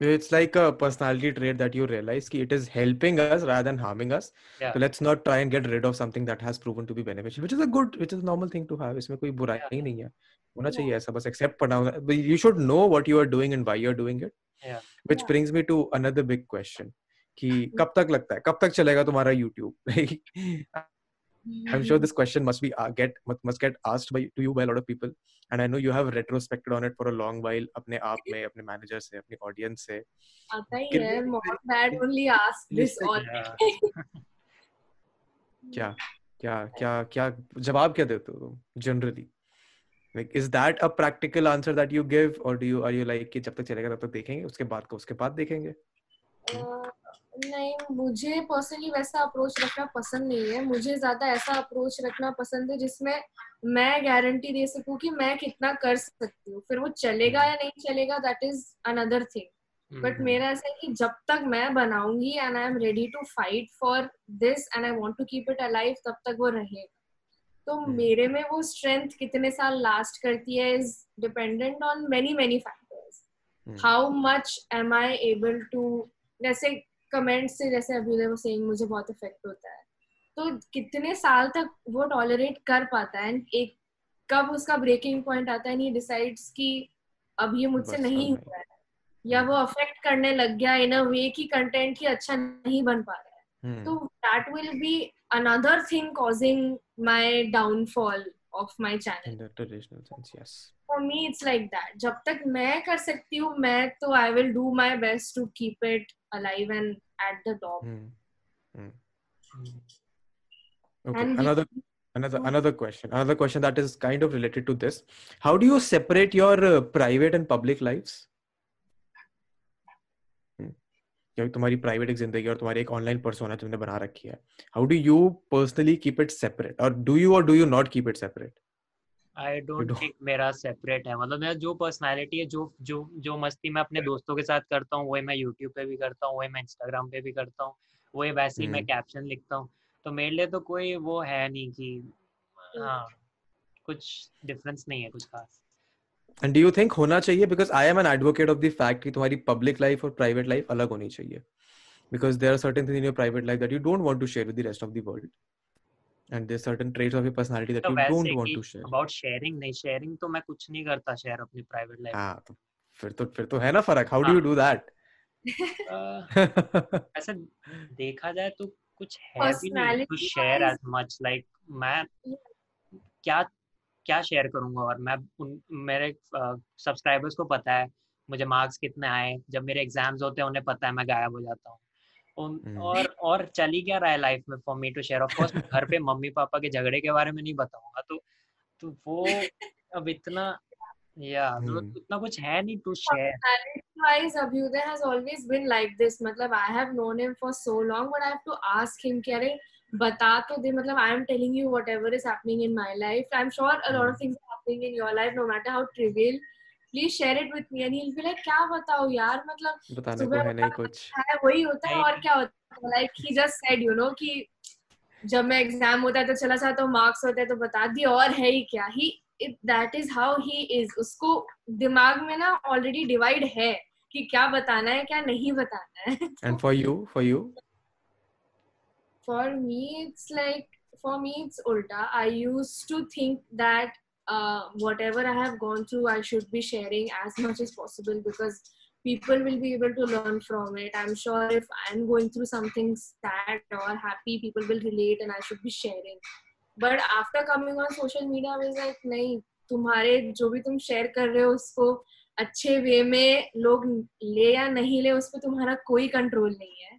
It's like a personality trait that you realize कि it is helping us rather than harming us. Yeah. So let's not try and get rid of something that has proven to be beneficial, which is a good, which is a normal thing to have. इसमें कोई बुराई Yeah. नहीं है. होना चाहिए ऐसा बस accept पढ़ना होगा you should know what you are doing and why you are doing it which brings me to another big question कि कब तक लगता है कब तक चलेगा तुम्हारा YouTube? I am sure this question must be get must get asked by to you by lot of people and I know you have retrospected on it for a long while अपने आप में अपने manager से अपनी audience से। आता ही है mock bad only ask this all क्या क्या क्या क्या जवाब क्या देते हो तुम generally Like is that a practical answer that you give, or do you are you like कि जब तक चलेगा तब तक देखेंगे, उसके बाद को उसके बाद देखेंगे? नहीं मुझे पर्सनली वैसा अप्रोच रखना पसंद नहीं है मुझे ज़्यादा ऐसा अप्रोच रखना पसंद है जिसमें मैं गारंटी दे सकूँ कि मैं कितना कर सकती हूँ फिर वो चलेगा या नहीं चलेगा that is another thing but. मेरा ऐसा है कि जब तक मैं बनाऊँगी and I am ready to fight for this and I want to keep it alive तब तक वो रहेगा तो हम्म। मेरे में वो स्ट्रेंथ कितने साल लास्ट करती है is dependent on many many factors hmm, how much am I able to जैसे कमेंट से जैसे अभी वो सेइंग मुझे बहुत इफ़ेक्ट होता है। तो कितने साल तक वो टॉलरेट कर पाता है? एक कब उसका ब्रेकिंग पॉइंट आता है? नहीं डिसाइड्स कि अब ये मुझसे नहीं हो रहा है। या वो अफेक्ट करने लग गया इन अ वे की कंटेंट ही अच्छा नहीं बन पा रहा है। हम्म, तो that will be Another thing causing my downfall of my channel in the traditional sense, yes. For me it's like that जब तक मैं कर सकती हूँ मैं तो I will do my best to keep it alive and at the top Hmm. Okay, And we- another another Oh. another question another question that is kind of related to this how do you separate your uh, private and public lives क्योंकि तुम्हारी private एक ज़िंदगी और तुम्हारी एक online persona तुमने बना रखी है। How do you personally keep it separate और डू यू और do you not keep it separate I don't don't- think मेरा सेपरेट है। मतलब मेरा जो पर्सनालिटी है जो जो जो मस्ती मैं अपने दोस्तों के साथ करता हूँ वही मैं यूट्यूब पे भी करता हूँ वही मैं इंस्टाग्राम पे भी करता हूँ वही वैसे ही मैं। कैप्शन लिखता हूँ। तो मेरे लिए तो कोई वो है नहीं कि हाँ कुछ डिफरेंस नहीं है कुछ खास। एंड डू यू थिंक होना चाहिए because I am an advocate of the fact कि तुम्हारी पब्लिक लाइफ और प्राइवेट लाइफ अलग होनी चाहिए because there are certain things in your private life that you don't want to share with the rest of the world and there's certain traits of your personality that तो you वैसे don't want to share about sharing नहीं sharing तो मैं कुछ नहीं करता share अपनी private life हाँ तो फिर तो फिर तो है ना फ़र्क हाउ डू यू हाँ। डू दैट ऐसे देखा जाए तो कुछ है भी नहीं to Personality share as much like मैं क्या क्या शेयर करूँगा? और मैं उन मेरे सब्सक्राइबर्स को पता है मुझे मार्क्स कितने आए जब मेरे एग्ज़ाम्स होते हैं उन्हें पता है मैं गायब हो जाता हूँ। उन हम्म। और और चल ही क्या रहा है लाइफ में for me to share of course घर पे मम्मी पापा के झगड़े के बारे में नहीं बताऊँगा तो तो वो अब इतना या तो हम्म। उतना कुछ है नहीं to share wise abhyuday has always been like this. मतलब i have known him for so long but i have to ask him कि अरे बता तो दे मतलब I am telling you whatever is happening in my life I am sure a lot of things happening in your life no matter how trivial please share it with me and he क्या बताओ यार? मतलब बताने नहीं कुछ। है वही होता है और क्या होता है? Like he just said you know कि जब मैं एग्ज़ाम होता है तो चला जाता हूँ मार्क्स होते है तो बता दिए और है ही क्या? He that is how he is उसको दिमाग में ना ऑलरेडी डिवाइड है कि क्या बताना है क्या नहीं बताना है। And for you for you for me it's like for me it's ulta i used to think that uh, whatever i have gone through i should be sharing as much as possible because people will be able to learn from it i'm sure if i'm going through something sad or happy people will relate and i should be sharing but after coming on social media i was like nahi तुम्हारे जो भी तुम share कर रहे हो उसको अच्छे वे में लोग ले या नहीं ले उस पर तुम्हारा कोई कंट्रोल नहीं है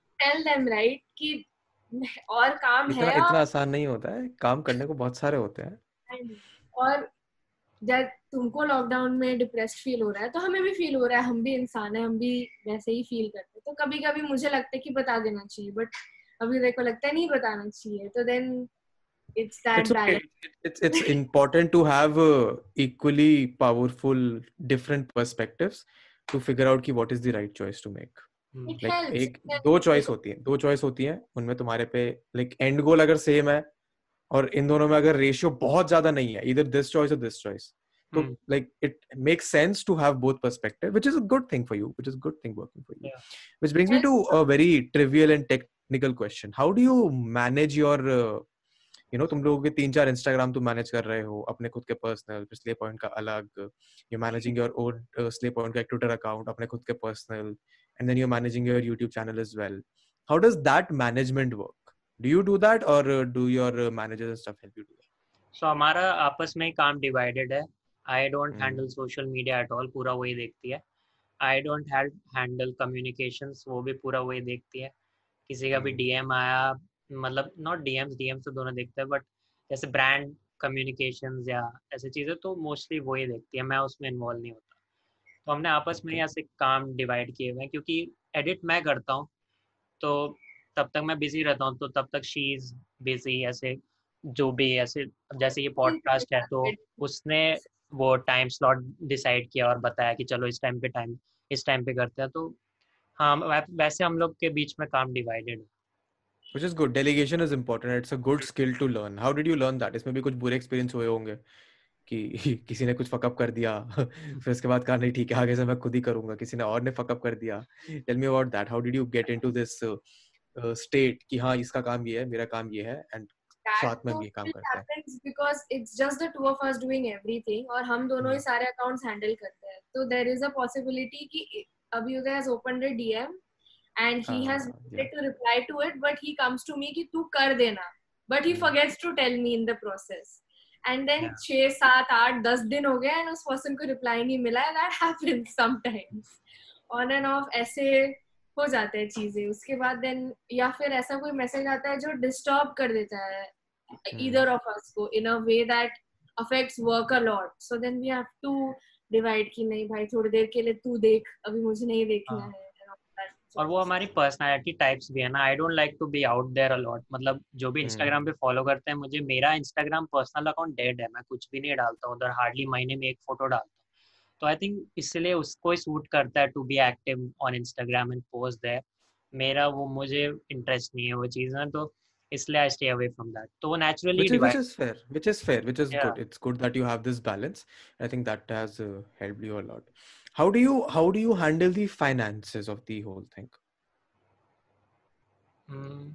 tell them right कि और काम इतना है इतना आसान नहीं होता है काम करने को बहुत सारे होते हैं और जब तुमको लॉकडाउन में डिप्रेस्ड फील हो रहा है तो हमें भी फील हो रहा है हम भी इंसान है हम भी वैसे ही फील करते हैं तो कभी कभी मुझे लगता है कि बता देना चाहिए बट अभी देखो लगता है नहीं बताना चाहिए तो then it's that it's okay. It's it's important to have uh, equally powerful different perspectives to figure out कि what is the right choice to make. Hmm. Like like, एक दो चॉइस होती है दो चॉइस होती है उनमें तुम्हारे पे लाइक एंड गोल अगर सेम है और इन दोनों में अगर रेशियो बहुत ज़्यादा नहीं है इधर दिस चॉइस और दिस चॉइस तो like it makes sense to have both perspective which is a good thing for you which is good thing working for you which brings me to a very trivial and technical question how do you manage your you know तुम लोगों के तीन चार Instagram तुम manage कर रहे हो अपने खुद के पर्सनल फिर स्ले पॉइंट का अलग you managing your own Slay Point का एक ट्विटर अकाउंट अपने खुद के personal and then you managing your YouTube channel as well how does that management work do you do that और do your managers and stuff help you do that so हमारा आपस में काम divided है. I don't. Handle social media at all पूरा वही देखती है. आई डोंट हैंडल कम्युनिकेशंस वो भी पूरा वही देखती है. किसी का भी। डीएम आया मतलब नॉट डीएम्स डीएम्स तो दोनों देखते हैं बट जैसे ब्रांड कम्युनिकेशन या ऐसी चीज़ें तो मोस्टली वो ही देखती है मैं उसमें इन्वॉल्व नहीं होता। तो हमने आपस में ऐसे काम डिवाइड किए हुए हैं क्योंकि एडिट मैं करता हूँ तो तब तक मैं बिज़ी रहता हूँ तो तब तक शी इज़ बिज़ी ऐसे जो भी ऐसे जैसे ये पॉडकास्ट है तो उसने वो टाइम स्लॉट डिसाइड किया और बताया कि चलो इस टाइम पे टाइम इस टाइम पे करते हैं तो हाँ वैसे हम लोग के बीच में काम डिवाइडेड है। Which is good delegation is important it's a good skill to learn how did you learn that इसमें भी कुछ बुरे एक्सपीरियंस हुए होंगे कि किसी ने कुछ फकअप कर दिया फिर उसके बाद कहा नहीं ठीक है आगे से मैं खुद ही करूँगा किसी ने और ने फकअप कर दिया tell me about that how did you get into this state कि हाँ इसका काम ये है मेरा काम ये है एंड साथ में ये काम करते हैं happens because it's just the two of us doing everything और हम दोनों ही हम्म। सारे अकाउंट्स हैंडल करते हैं तो there is a possibility कि Abhyuday has opened a DM and he uh, has हाँ, yeah. to reply to it but he comes to me कि तू कर देना but he hmm. forgets to tell me in the process and then Yeah. छह सात आठ दस दिन हो गए and उस person को reply नहीं मिला that happens sometimes on and off ऐसे हो जाते हैं चीज़ें उसके बाद देन या फिर ऐसा कोई मैसेज आता है जो डिस्टर्ब कर देता है either of us को in a way that affects work a lot so then we have to divide कि नहीं भाई थोड़ी देर के लिए तू देख अभी मुझे नहीं देखना हाँ। और वो हमारी पर्सनालिटी टाइप्स भी है ना I don't like to be out there a lot मतलब जो भी हम्म। इंस्टाग्राम पे फॉलो करते हैं मुझे मेरा इंस्टाग्राम पर्सनल अकाउंट डेड है मैं कुछ भी नहीं डालता हूँ उधर हार्डली महीने में एक फ़ोटो डालता हूँ। तो आई थिंक इसलिए उसको ही सूट करता है to be active on Instagram and post there मेरा वो मुझे इंटरेस्ट नहीं है वो चीज़ में तो इसलिए I stay away from that तो वो naturally which is, which is fair which is fair which is Yeah. good. It's good that you have this balance. I think that has uh, helped you a lot how do you how do you handle the finances of the whole thing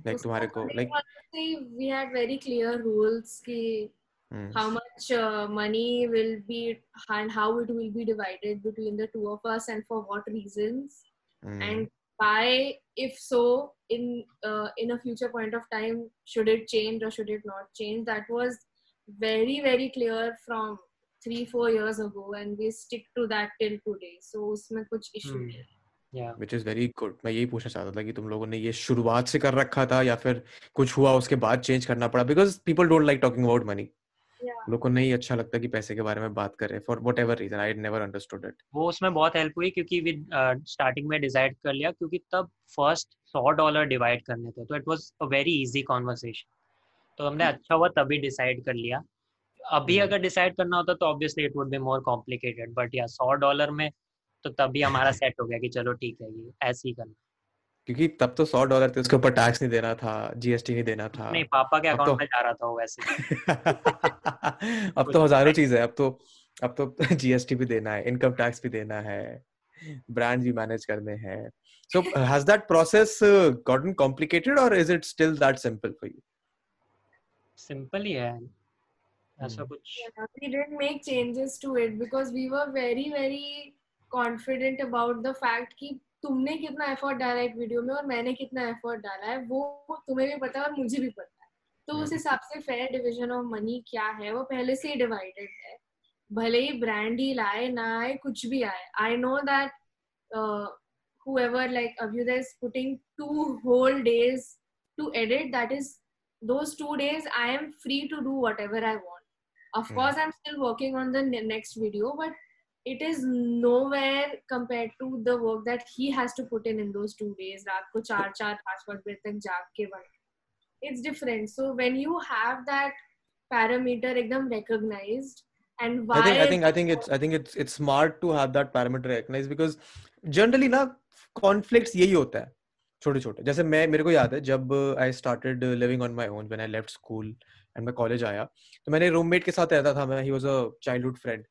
like उसको तुम्हारे को करने like के बाद से we had very clear rules कि hmm, how much uh, money will be and how it will be divided between the two of us and for what reasons hmm, and why if so in uh, in a future point of time should it change or should it not change that was very very clear from three four years ago and we stick to that till today. So उसमें कुछ issue Hmm. नहीं है। या which is very good. मैं यही पूछना चाहता था कि तुम लोगों ने ये शुरुआत से कर रखा था या फिर कुछ हुआ उसके बाद चेंज करना पड़ा? Because people don't like talking about money Yeah. लोगों को नहीं अच्छा लगता कि पैसे के बारे में बात करें for whatever reason I never understood it वो उसमें बहुत हेल्प हुई क्योंकि विद स्टार्टिंग में डिसाइड कर लिया क्योंकि तब फ़र्स्ट सौ डॉलर डिवाइड करने थे। तो it was a very easy conversation तो हमने अच्छा हुआ तभी डिसाइड कर लिया। अभी हम्म। अगर डिसाइड करना होता तो obviously it would be more complicated but या सौ डॉलर में तो तभी हमारा सेट हो गया कि चलो ठीक है ये ऐसे ही करना। क्योंकि तब तो सौ डॉलर थे उसके ऊपर टैक्स नहीं देना था जीएसटी नहीं देना था। नहीं पापा के अकाउंट तो- में जा रहा था वो वैसे। अब तो हज़ारों चीज़ है अब तो अब तो जीएसटी भी देना है इनकम टैक्स भी देना है ब्रांड भी मैनेज करने हैं। Has that process uh, gotten complicated or is it still that simple for you? Simple ही है। ऐसा हम्म। कुछ। We didn't make changes to it because we were very very confident about the fact कि तुमने कितना effort डाला है एक video में और मैंने कितना एफर्ट डाला है वो तुम्हें भी पता है और मुझे भी पता है। तो उस हम्म। हिसाब से फेयर डिवीज़न ऑफ़ मनी क्या है वो पहले से ही डिवाइडेड है। भले ही ब्रांड ही लाए ना आए कुछ भी आए। I know that like Abhyudaya is two whole days to edit that is though I am free to do whatever I want of Hmm. course i'm still working on the ne- next video but it is nowhere compared to the work that he has to put in in those two days रात को चार चार पाँच पाँच बजे तक जाग के बना it's different so when you have that parameter एकदम recognized and why I think I think I think it's I think it's it's smart to have that parameter recognized because generally ना conflicts यही होता है छोटे छोटे जैसे मैं मेरे को याद है जब I started living on my own when I left school and मैं कॉलेज आया। तो मैंने रूममेट के साथ रहता था मैं ही वाज अ चाइल्डहुड फ्रेंड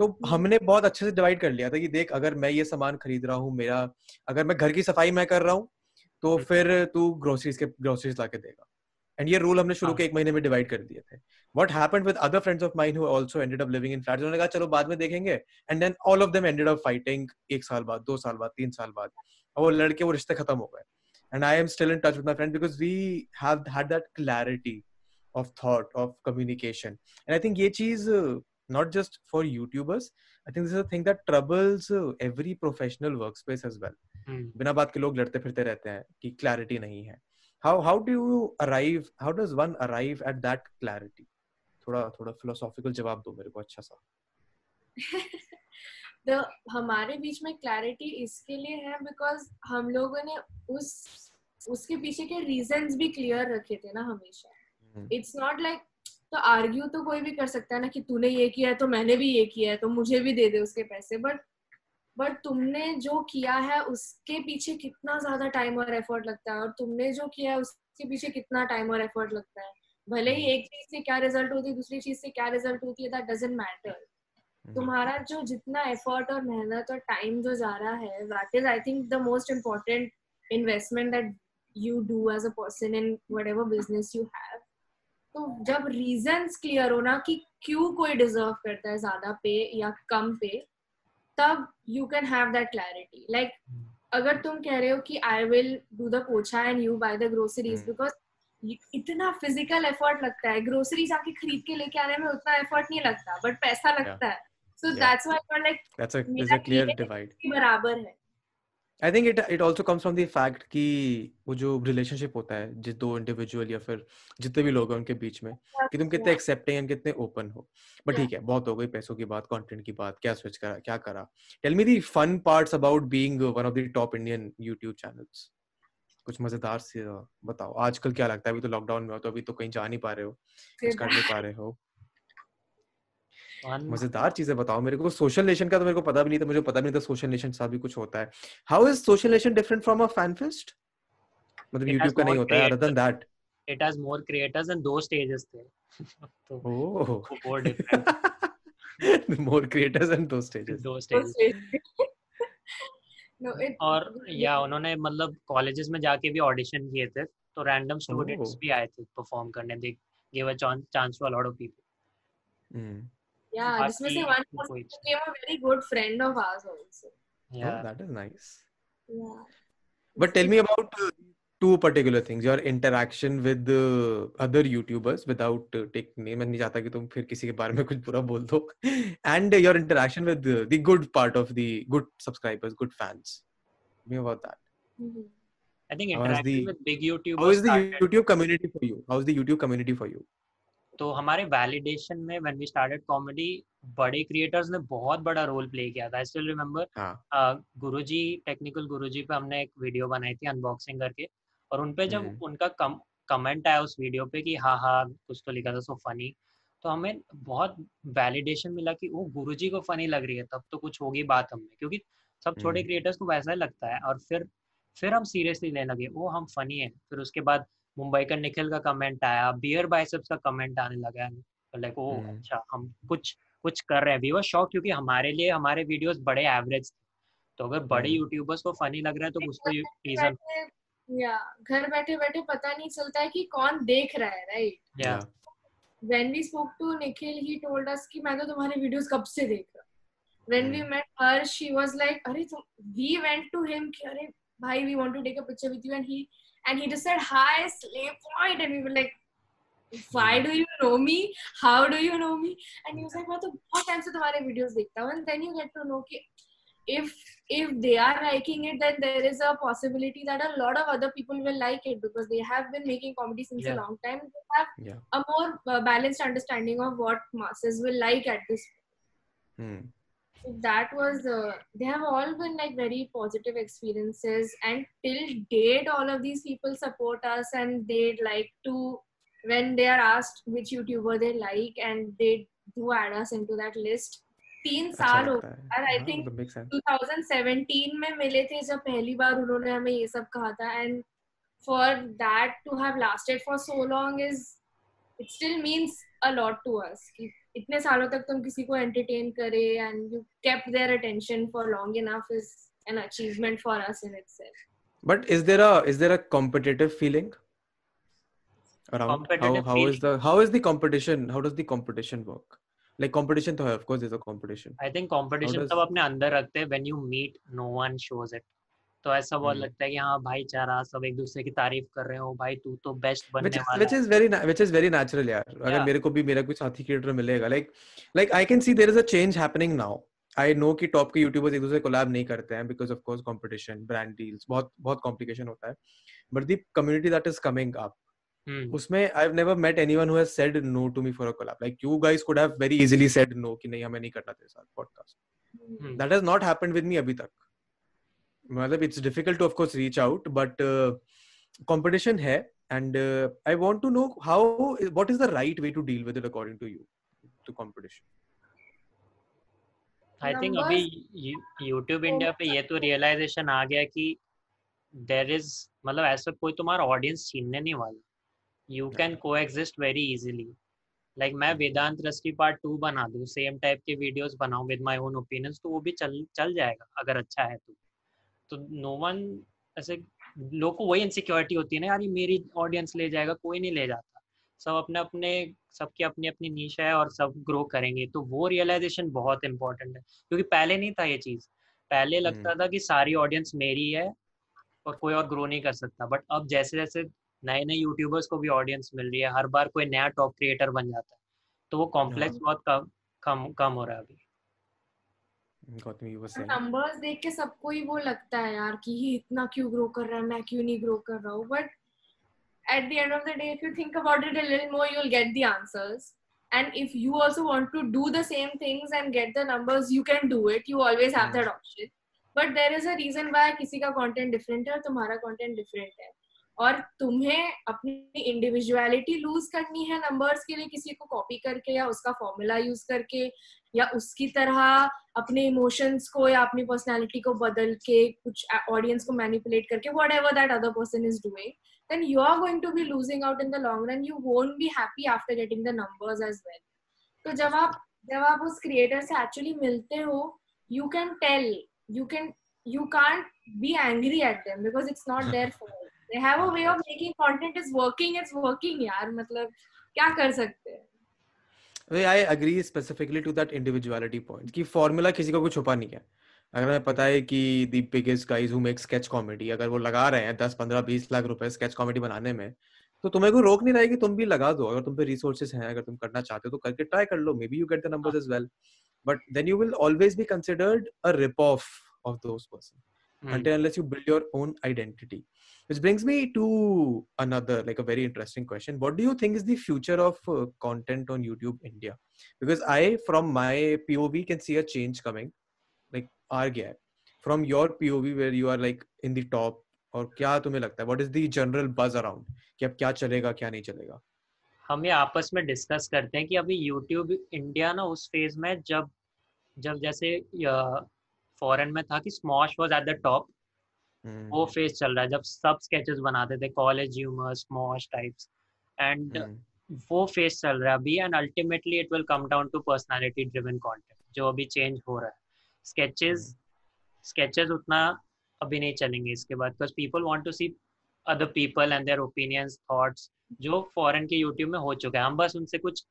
तो हमने बहुत अच्छे से डिवाइड कर लिया था कि देख अगर मैं ये सामान खरीद रहा हूँ मेरा अगर मैं घर की सफ़ाई मैं कर रहा हूँ तो फिर तू ग्रोसरीज के ग्रोसरीज ला के देगा। एंड ये रूल हमने शुरू हाँ। के एक महीने में डिवाइड कर दिए थे। What happened with other friends of mine who also ended up living in flats? उन्होंने कहा चलो बाद में देखेंगे। And then all of them ended up fighting एक साल बाद दो साल बाद तीन साल बाद। और वो लड़के वो रिश्ते खत्म हो गए। And I am still in touch with my friends because we have had that clarity of thought of communication. And I think ये चीज़ uh, not just for YouTubers I think this is a thing that troubles uh, every professional workspace as well. हम्म, बिना बात के लोग लड़ते फिरते रहते हैं कि क्लैरिटी नहीं है। How how do you arrive how does one arrive at that clarity थोड़ा थोड़ा फिलोसॉफिकल जवाब दो मेरे को अच्छा सा। The हमारे बीच में क्लैरिटी इसके लिए है बिकॉज़ हम लोगों ने उस उसके पीछे के रीजंस भी क्लियर रखे थे ना हमेशा। इट्स नॉट लाइक तो आर्ग्यू तो कोई भी कर सकता है ना कि तूने ये किया है तो मैंने भी ये किया है तो मुझे भी दे दे उसके पैसे। बट बट तुमने जो किया है उसके पीछे कितना ज़्यादा टाइम और एफर्ट लगता है? और तुमने जो किया है उसके पीछे कितना टाइम और एफर्ट लगता है? भले ही एक चीज़ से क्या रिज़ल्ट होती है दूसरी चीज़ से क्या रिज़ल्ट होती है दैट डजेंट मैटर हम्म, तुम्हारा जो जितना एफर्ट और मेहनत और टाइम जो जा रहा है that is I think the most important investment that you do as a person in whatever business you have तो जब रीजंस क्लियर हो ना कि क्यों कोई डिजर्व करता है ज़्यादा पे या कम पे तब you can have that clarity like अगर तुम कह रहे हो कि I will do the pocha and you buy the groceries. Because इतना फ़िज़िकल एफर्ट लगता है। ग्रोसरी जाके खरीद के लेके आने में उतना एफर्ट नहीं लगता बट पैसा लगता yeah. है so that's why like there's मेरा a clear बराबर है। I think it it also comes from the fact कि वो जो रिलेशनशिप होता है जिस दो इंडिविजुअल या फिर जितने भी लोग हैं उनके बीच में हाँ कि तुम कितने हाँ। एक्सेप्टिंग एंड कितने ओपन हो। बट हाँ। ठीक है बहुत हो गई पैसों की बात कंटेंट की बात क्या स्विच करा क्या करा। Tell me the fun parts about being one of the top Indian YouTube channels कुछ मज़ेदार से बताओ। आजकल क्या लगता है? अभी तो लॉकडाउन में हो तो अभी तो कहीं जा नहीं पा रहे हो कुछ कर नहीं पा रहे हो। मज़ेदार चीज़ें बताओ मेरे को। सोशल नेशन का तो मेरे को पता भी नहीं था मुझे पता भी नहीं था सोशल नेशन सा भी कुछ होता है। How is Social Nation different from a fan fest मतलब It has YouTube का नहीं होता है other than that it has more creators and those stages थे। तो ओह वो more different more creators and two stages though it और या उन्होंने मतलब कॉलेजेस में जाके भी ऑडिशन किए थे तो रैंडम स्टूडेंट्स Oh. भी आए थे परफॉर्म करने। They give a chance to a lot of people. yeah जिसमें से बाकी one person कोई became a very good friend of ours also या Oh, that is nice. yeah But tell me about uh, two particular things. Your interaction with uh, other YouTubers without uh, taking name. मैं नहीं चाहता कि तुम फिर किसी के बारे में कुछ बुरा बोल दो. And your interaction with uh, the good part of the good subscribers, good fans. Tell me about that. Mhm. I think How is interacting the- with big How YouTubers is the YouTube community for you? How is the YouTube community for you? तो हमारे validation में when we started comedy बड़े creators ने बहुत बड़ा role play किया था I still remember हाँ. गुरुजी टेक्निकल गुरुजी पे हमने एक वीडियो बनाई थी अनबॉक्सिंग करके और उनपे जब हम्म। उनका कम कमेंट आया उस वीडियो पे कि हाँ हाँ कुछ तो लिखा था सो फनी तो हमें बहुत वैलिडेशन मिला कि वो गुरुजी को फनी लग रही है तब तो कुछ होगी बात हमें क्योंकि सब छोटे हम्म। क्रिएटर्स को वैसा ही लगता है और फिर फिर हम सीरियसली लेने लगे वो हम फनी है फिर उसके बाद मुंबई का निखिल का कमेंट आया बियर बाइसेप्स का कमेंट आने लगा लाइक ओ हम्म। अच्छा हम कुछ कुछ कर रहे हैं वी वर शॉक क्योंकि हमारे लिए हमारे वीडियोस बड़े एवरेज तो अगर बड़े हम्म। यूट्यूबर्स को फनी लग रहा है तो उसको रीजन या घर बैठे बैठे पता नहीं चलता है कि कौन देख रहा है राइट या when we spoke to Nikhil, he told us कि मैं तो तुम्हारे वीडियोस कब से देख रहा when we Hmm. met her she was like अरे we went to him कि अरे भाई we want to take a picture with you and he and he just said hi slay point and we were like why do you know me how do you know me and he was like मैं तो बहुत time से तुम्हारे videos देखता हूँ and then you get to know कि if if they are liking it then there is a possibility that a lot of other people will like it because they have been making comedy since Yeah. a long time they have Yeah. a more uh, balanced understanding of what masses will like at this Hmm. so that was uh, they have all been like very positive experiences and till date all of these people support us and they'd like to when they are asked which youtuber they like and they do add us into that list तीन अच्छा साल हो लगता है और I हाँ, think मतलब make sense. 2017 में मिले थे जब पहली बार उन्होंने हमें ये सब कहा था and for that to have lasted for so long is it still means a lot to us कि इतने सालों तक तुम किसी को एंटरटेन करे and you keep their attention for long enough is an achievement for us in itself but is there a is there a competitive feeling around how how is the how is the competition how does the competition work like competition तो है of course is a competition I think competition सब अपने अंदर रखते हैं. When you meet no one shows it तो ऐसा बहुत हम्म। लगता है कि हाँ भाई चाह रहा सब एक दूसरे की तारीफ़ कर रहे हो भाई तू तो बेस्ट बनने वाला which is very which is very natural यार। yeah. अगर मेरे को भी मेरा कुछ साथी क्रिएटर मिलेगा like like I can see there is a change happening now I know कि टॉप के यूट्यूबर्स एक दूसरे कोलैब नहीं करते हैं because of course competition brand deals बहुत बहुत कॉम्प्लिकेशन होता है। But the community that is coming up उसमें I have never met anyone who has said no to me for a collab like you guys could have very easily said no कि नहीं हमें नहीं करना तेरे साथ podcast that has not happened with me अभी तक। मतलब it's difficult to of course reach out but uh, है and uh, I want to know how what is the right way to deal with it according to you to competition? I think अभी YouTube India पे ये तो realization आ गया कि there is मतलब ऐसा कोई तुम्हारा ऑडियंस छीनने नहीं वाला you can coexist very easily like मैं वेदांत रस्टी पार्ट टू बना दूँ सेम टाइप के वीडियोस बनाऊँ विद माय ओन ओपिनियंस तो वो भी चल चल जाएगा अगर अच्छा है तो तो नो वन ऐसे लोग को वही इनसिक्योरिटी होती है ना यार ये मेरी ऑडियंस ले जाएगा कोई नहीं ले जाता। सब अपने अपने सबकी अपनी अपनी नीश है और सब ग्रो करेंगे। तो वो रियलाइजेशन बहुत इंपॉर्टेंट है। क्योंकि पहले नहीं था ये चीज़। पहले लगता था कि सारी ऑडियंस मेरी है और कोई और ग्रो नहीं कर सकता। बट अब जैसे जैसे नए नए यूट्यूबर्स को भी ऑडियंस मिल रही है हर बार कोई नया टॉप क्रिएटर बन जाता है। तो वो कॉम्प्लेक्स बहुत कम कम कम हो रहा है अभी। नंबर्स देख के सबको ही वो लगता है यार कि ये इतना क्यों ग्रो कर रहा है मैं क्यों नहीं ग्रो कर रहा हूँ? But at the end of the day if you think about it little more you will get the answers and if you also want to do the same things and get the numbers you can do it you always have that option but there is a reason why किसी का content different है और तुम्हारा content different है। और तुम्हें अपनी individuality loose करनी है नंबर्स के लिए किसी को कॉपी करके या उसका फॉर्मूला यूज़ करके। या उसकी तरह अपने इमोशंस को या अपनी पर्सनालिटी को बदल के कुछ ऑडियंस को मैनिपुलेट करके whatever that other person is doing then you are going to be losing out in the long run you won't be happy after getting the numbers as well तो जब आप जब आप उस क्रिएटर से एक्चुअली मिलते हो you can tell you can you can't be angry at them because it's not their fault they have a way of making content is working it's working यार मतलब क्या कर सकते हैं I agree specifically to that individuality formula किसी को छुपा नहीं है। अगर हमें पता है कि the biggest guys who make sketch comedy अगर वो लगा रहे हैं दस पंद्रह बीस लाख रुपए स्केच कॉमेडी बनाने में तो तुम्हें कोई रोक नहीं रहा कि तुम भी लगा दो। अगर तुम पे रिसोर्सेज हैं अगर तुम करना चाहते हो तो करके ट्राई कर लो। Maybe you get the numbers as well but then you will always be considered a rip off of those person hmm, until unless you build your own identity which brings me to another like a very interesting question what do you think is the future of uh, content on youtube india because i from my pov can see a change coming like our gap from your pov where you are like in the top और क्या तुम्हें लगता है what is the general buzz around कि अब क्या चलेगा क्या नहीं चलेगा हम ये आपस में डिस्कस करते हैं कि अभी यूट्यूब इंडिया ना उस फेज में जब जब जैसे फॉरेन में था कि Smosh was at the top hmm, वो फ़ेज़ चल रहा है जब सब स्केचेस बनाते थे College Humor Smosh types and hmm, वो फेस चल रहा है अभी and ultimately it will come down to personality driven content जो अभी चेंज हो रहा है। स्केचेस स्केचेस उतना अभी नहीं चलेंगे इसके बाद because people want to see other people and their opinions thoughts जो फॉरेन के यूट्यूब में हो चुका है। हम बस उनसे कुछ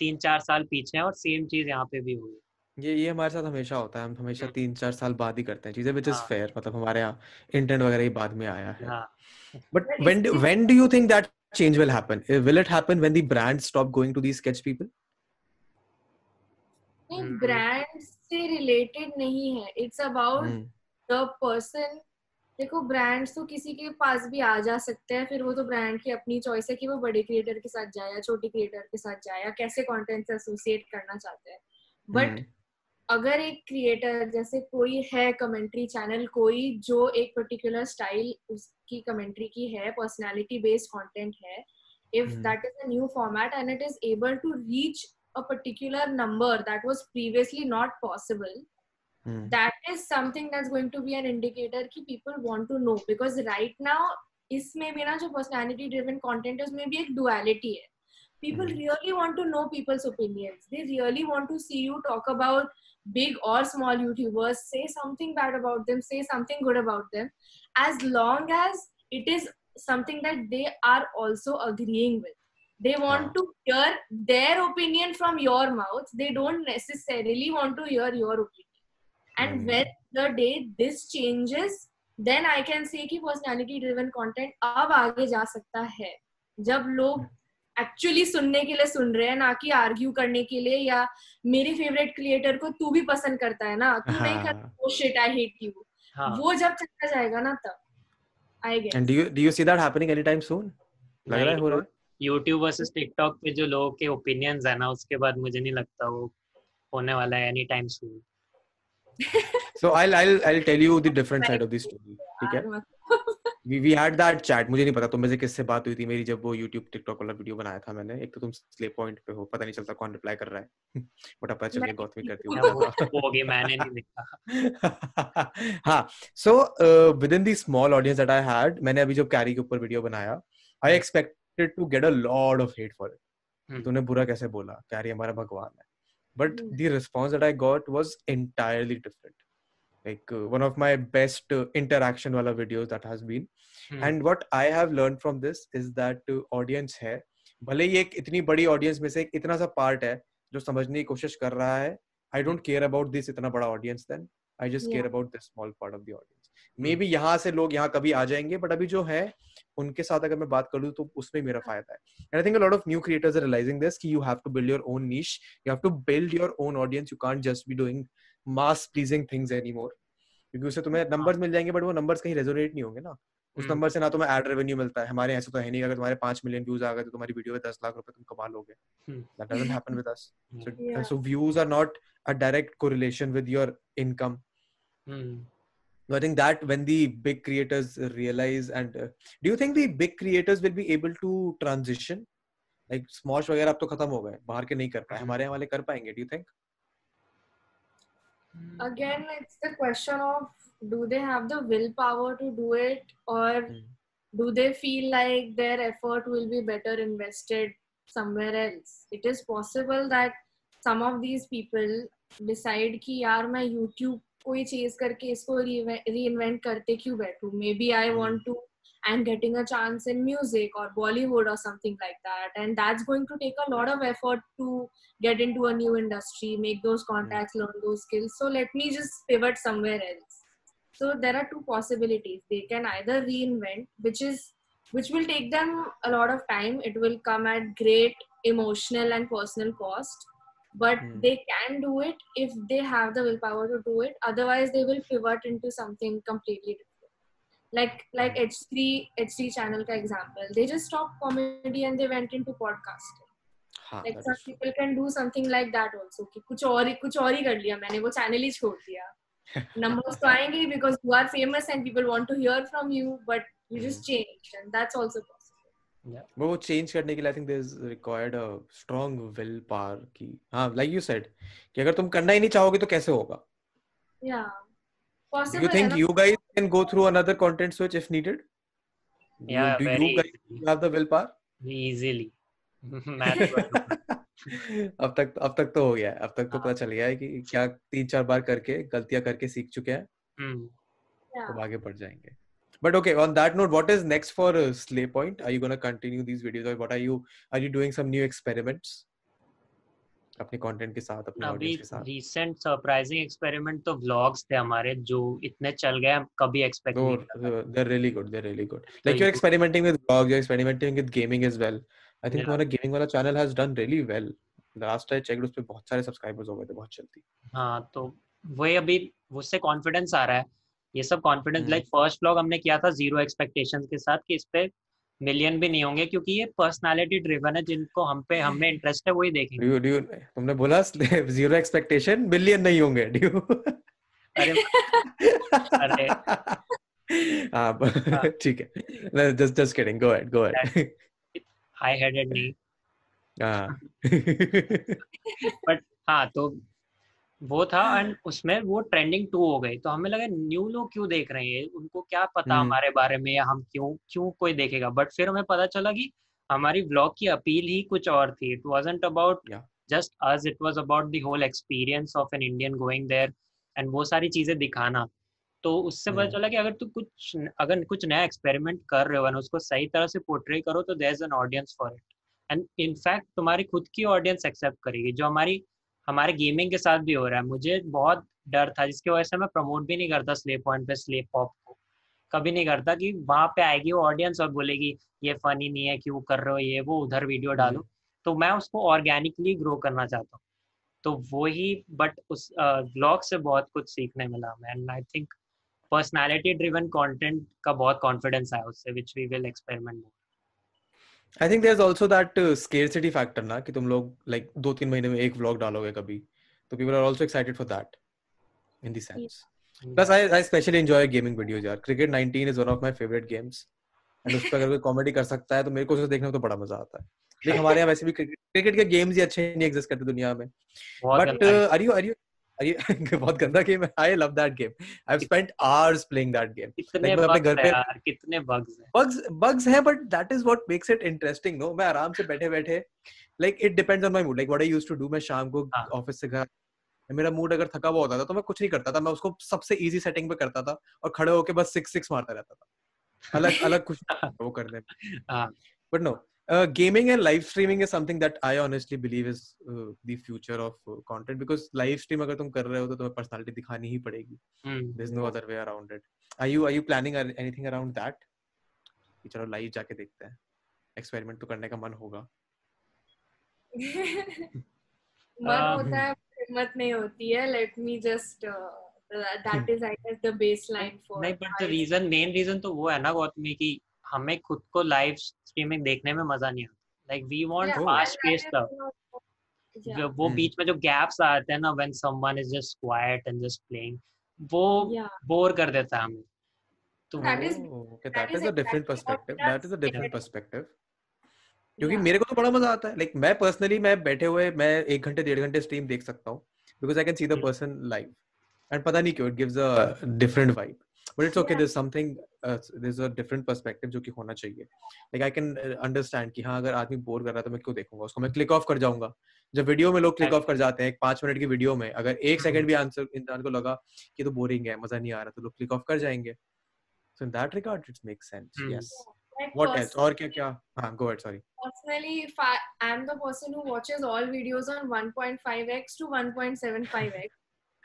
तीन चार साल पीछे हैं और सेम चीज़ यहाँ पे भी हुई ये ये हमारे साथ हमेशा होता है हम हमेशा हम्म। तीन चार साल बाद ही करते हैं चीज़ें विच इज़ हाँ। फेयर मतलब हमारे यहाँ इंटरनेट वगैरह ही बाद में आया है बट But when do, इससे- when do you think that change will happen Uh, will it happen when the brands stop going to these sketch people नहीं हम्म। ब्रांड से रिलेटेड नहीं है it's about Hmm. The person देखो brands तो किसी के पास भी आ जा सकते हैं फिर वो तो ब्रांड की अपनी चॉइस है कि वो बड़े क्रिएटर के साथ जाए या छोटे क्रिएटर के साथ जाए या कैसे कंटेंट से एसोसिएट करना चाहते हैं बट Hmm. अगर एक क्रिएटर जैसे कोई है कमेंट्री चैनल कोई जो एक पर्टिकुलर स्टाइल उसकी कमेंट्री की है पर्सनालिटी बेस्ड कंटेंट है if that is a new format and it is able to reach a particular number that was previously not possible that is something that's going to be an indicator की people want to know because right now इसमें भी ना जो personality driven content है उसमें भी एक duality है। People hmm. really want to know people's opinions. They really want to see you talk about big or small youtubers say something bad about them say something good about them as long as it is something that they are also agreeing with they want हाँ. to hear their opinion from your mouth they don't necessarily want to hear your opinion and Hmm. when the day this changes then i can say कि personality driven content अब आगे जा सकता है जब लोग actually सुनने के लिए सुन रहे हैं ना कि आर्ग्यू करने के लिए या मेरे फेवरेट क्रिएटर को तू भी पसंद करता है ना? तू नहीं हाँ. करता वो शिट आई हेट यू वो जब चला जाएगा ना तब I guess and do you do you see that happening anytime soon? लग रहा है हो रहा है? यूट्यूब वर्सेस टिकटॉक पे जो लोगों के ओपिनियंस है ना उसके बाद मुझे नहीं लगता वो होने वाला है any time soon so i'll i'll i'll tell you the different side of the story ठीक है? we we had that chat मुझे नहीं पता तुम में से किससे बात हुई थी मेरी जब वो YouTube TikTok वाला वीडियो बनाया था मैंने। एक तो तुम स्ले पॉइंट पे हो पता नहीं चलता कौन रिप्लाई कर रहा है। बट अब पता चल गया गौतमी करती होगी वो होगी मैंने नहीं देखा। हाँ so within the small audience that I had मैंने अभी जब कैरी के ऊपर वीडियो बनाया I expected to get a lot of hate for. It तूने बुरा कैसे बोला? कैरी हमारा भगवान है। But Hmm. The response that I got entirely different. Like uh, one of my best uh, interaction wala videos that has been. Hmm, and what I have learn from this is that audience है भले ही एक इतनी बड़ी audience में से एक इतना सा पार्ट है जो समझने की कोशिश कर रहा है I don't care about this इतना बड़ा audience then I just care about this small part of the audience maybe यहाँ से लोग यहाँ कभी आ जाएँगे बट अभी जो है उनके साथ अगर मैं बात करूँ तो उसमें मेरा फ़ायदा है। And I think a lot of new creators are realising this कि you have to build your own niche you have to build your own audience you can't just be doing mass pleasing things anymore क्योंकि उससे तुम्हें numbers मिल जाएँगे but वो numbers कहीं resonate नहीं होंगे ना। उस हम्म। नंबर से ना तुम्हें एड रेवेन्यू मिलता है। हमारे ऐसे तो है नहीं अगर तुम्हारे पाँच मिलियन व्यूज़ आ गए तो तुम्हारी वीडियो में दस लाख रुपए तुम कमा लोगे। हम्म। That doesn't happen with us views are not a direct correlation with your income. Hmm, so i think that when the big creators realize and uh, do you think the big creators will be able to transition like smosh वगैरह अब तो खत्म हो गए बाहर के नहीं कर पाए हम्म। हमारे यहाँ वाले कर पाएंगे do you think again it's the question of do they have the willpower to do it or Hmm. do they feel like their effort will be better invested somewhere else it is possible that some of these people decide कि यार मैं YouTube कोई चीज़ करके इसको री invent करते क्यों बैठू? Maybe I want to and getting a chance in music और बॉलीवुड और something like that and that's going to take a lot of effort to get into a industry make those contact learn two skills so let me just pivot somewhere else so there are two possibilities they can either reinvent which is which will take them a lot of time it will come at great emotional and personal cost but Hmm. they can do it if they have the willpower to do it otherwise they will pivot into something completely different like like h3 h3 channel ka example they just stopped comedy and they went into podcasting हाँ like that some is true. people can do something like that also कि कुछ और ही कुछ और ही कर लिया मैंने वो चैनल ही छोड़ दिया numbers तो आएंगे ही because you are famous and people want to hear from you but you just change and that's also possible वो वो चेंज करने के लिए I think there is required a strong will power की। हाँ लाइक यू सेड कि अगर तुम करना ही नहीं चाहोगे तो कैसे होगा? Yeah. Do possible you है think ना? you guys can go through another content switch if needed? Do you- Yeah, do very you guys easily. have the willpower easily. मैं तो अब तक अब तक तो हो गया है। अब तक तो हाँ। पता चल गया है कि क्या तीन चार बार करके गलतियाँ करके सीख चुके हैं। हम्म। Yeah. अब आगे बढ़ जाएँगे। but okay on that note what is next for uh, slay point? Are you going to continue these videos or what are you are you doing some new experiments? अपने कंटेंट के साथ अपने अभी recent surprising experiment तो vlogs थे हमारे जो इतने चल गए कभी एक्सपेक्ट नहीं they are really good they are really good like you are experimenting with vlogs you are experimenting with gaming as well I think तुम्हारा गेमिंग वाला channel has done really well last I check उस पे बहुत सारे subscribers हो गए थे बहुत जल्दी हाँ तो वही अभी उससे कॉन्फिडेंस आ रहा है। ये सब कॉन्फिडेंस। लाइक फ़र्स्ट व्लॉग हमने किया था ज़ीरो एक्सपेक्टेशंस के साथ कि इस पे मिलियन भी नहीं होंगे क्योंकि ये पर्सनालिटी ड्रिवन है जिनको हम पे हमें इंटरेस्ट है वही देखेंगे do you, तुमने बोला zero expectation, billion नहीं होंगे. You? अरे अरे हाँ ठीक है. Just just kidding. Go ahead. Go ahead. High headed नहीं हाँ. बट हाँ तो वो था एंड उसमें वो ट्रेंडिंग टू हो गई। तो हमें लगा न्यू लोग क्यों देख रहे हैं? उनको क्या पता हम्म। हमारे बारे में या हम क्यों क्यों कोई देखेगा? बट फिर हमें पता चला कि हमारी ब्लॉग की अपील ही कुछ और थी। It wasn't about just us it was about the whole experience of an Indian going there and वो सारी चीज़ें दिखाना। तो उससे पता हम्म। चला कि अगर तू कुछ अगर कुछ नया एक्सपेरिमेंट कर रहे हो और उसको सही तरह से पोर्ट्रे करो तो there is an audience for it and in fact तुम्हारी खुद की ऑडियंस एक्सेप्ट करेगी। जो हमारी हमारे गेमिंग के साथ भी हो रहा है। मुझे बहुत डर था जिसकी वजह से मैं प्रमोट भी नहीं करता स्ले पॉइंट पे स्ले पॉप को। कभी नहीं करता कि वहाँ पे आएगी वो ऑडियंस और बोलेगी ये फनी नहीं है क्यों कर रहे हो ये वो उधर वीडियो डालो। तो मैं उसको ऑर्गेनिकली ग्रो करना चाहता हूँ। तो वो ही बट उस ब्लॉग से बहुत कुछ सीखने मिला हमें। And I think personality driven content का बहुत कॉन्फिडेंस आया उससे which we will experiment more I think there is also that scarcity factor ना कि तुम लोग लाइक दो तीन महीने में एक व्लॉग डालोगे कभी तो people are also excited for that in the sense plus I I especially enjoy gaming videos यार. Cricket 19 is one of my favourite games and उस पर अगर कोई कॉमेडी कर सकता है तो मेरे को उसे देखने में तो बड़ा मज़ा आता है. लेकिन हमारे यहाँ वैसे भी क्रिकेट के गेम्स ही अच्छे नहीं एग्जिस्ट करते दुनिया में. But are you are you बहुत गंदा गेम है। I love that game I have spent hours playing that game कितने like घर पे- कितने bugs हैं। Bugs bugs है but that is what makes it interesting no? मैं आराम से बैठे बैठे like it depends on my mood. Like what I used to do मैं शाम को हाँ। ऑफ़िस से घर मेरा मूड अगर थका हुआ होता था तो मैं कुछ नहीं करता था। मैं उसको सबसे इजी सेटिंग पे करता था और खड़े होकर बस सिक्स सिक्स मारता रहता था। अलग अलग कुछ वो करने में हाँ। But uh, gaming and live streaming is something that I honestly believe is uh, the future of uh, content because live stream अगर तुम कर रहे हो तो तुम्हें personality दिखानी ही पड़ेगी हम्म there's no other way around it are you are you planning anything around that कि चलो लाइव जाके देखते हैं एक्सपेरिमेंट तो करने का मन होगा मन हाँ। होता है हिम्मत नहीं होती है let me just that is I guess the base line for नहीं but the reason main reason तो वो है ना गौतमी कि हमें खुद को स्ट्रीमिंग देखने में मज़ा नहीं आता like we want fast that pace is stuff वो Hmm. बीच में जो गैप्स आते हैं ना when someone is just quiet and just playing वो बोर कर देता है हमें तो That वो is- okay, that that is is a different exactly what perspective. we are That is a different saying. perspective. क्योंकि Yeah. मेरे को तो बड़ा मज़ा आता है लाइक मैं पर्सनली मैं बैठे हुए मैं एक घंटे डेढ़ घंटे स्ट्रीम देख सकता हूँ because I can see the. Person live and पता नहीं क्यों it gives a different vibe but it's okay Yeah. There something there a different perspective जो कि होना चाहिए। लाइक आई कैन अंडरस्टैंड कि हाँ अगर आदमी बोर कर रहा है तो मैं क्यों देखूँगा उसको? मैं क्लिक ऑफ़ कर जाऊँगा। जब वीडियो में लोग क्लिक ऑफ़ कर जाते हैं एक पाँच मिनट की वीडियो में अगर एक. सेकंड भी आंसर इंसान को लगा कि तो बोरिंग है मज़ा नहीं आ रहा तो लोग क्लिक ऑफ़ कर जाएँगे। So in that regard it makes sense Hmm. Yes Like what else? और क्या क्या? हाँ go ahead sorry. personally if I am the person who watches all videos on 1.5x to 1.75x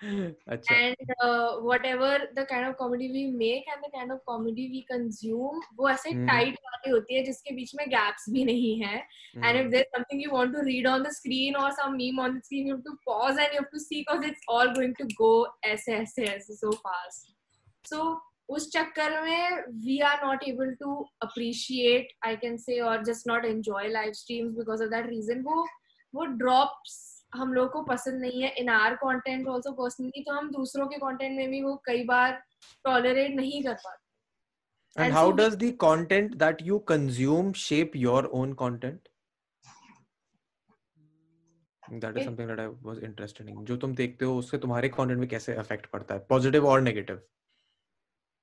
अच्छा and uh, whatever the kind of comedy we make and the kind of comedy we consume वो ऐसे हम्म। tight वाली होती है जिसके बीच में gaps भी नहीं है and if Hmm. there's something you want to read on the screen or some meme on the screen you have to pause and you have to see because it's all going to go ऐसे ऐसे ऐसे so fast so उस चक्कर में we are not able to appreciate I can say or just not enjoy live streams because of that reason वो वो drops हम लोग को पसंद नहीं है in our content also personally तो हम दूसरों के कंटेंट में भी वो कई बार टॉलरेट नहीं कर पाते and and how so does the content that you consume shape your own content that is It- something that i was interested in जो तुम देखते हो उससे तुम्हारे कंटेंट में कैसे अफेक्ट पड़ता है पॉजिटिव और नेगेटिव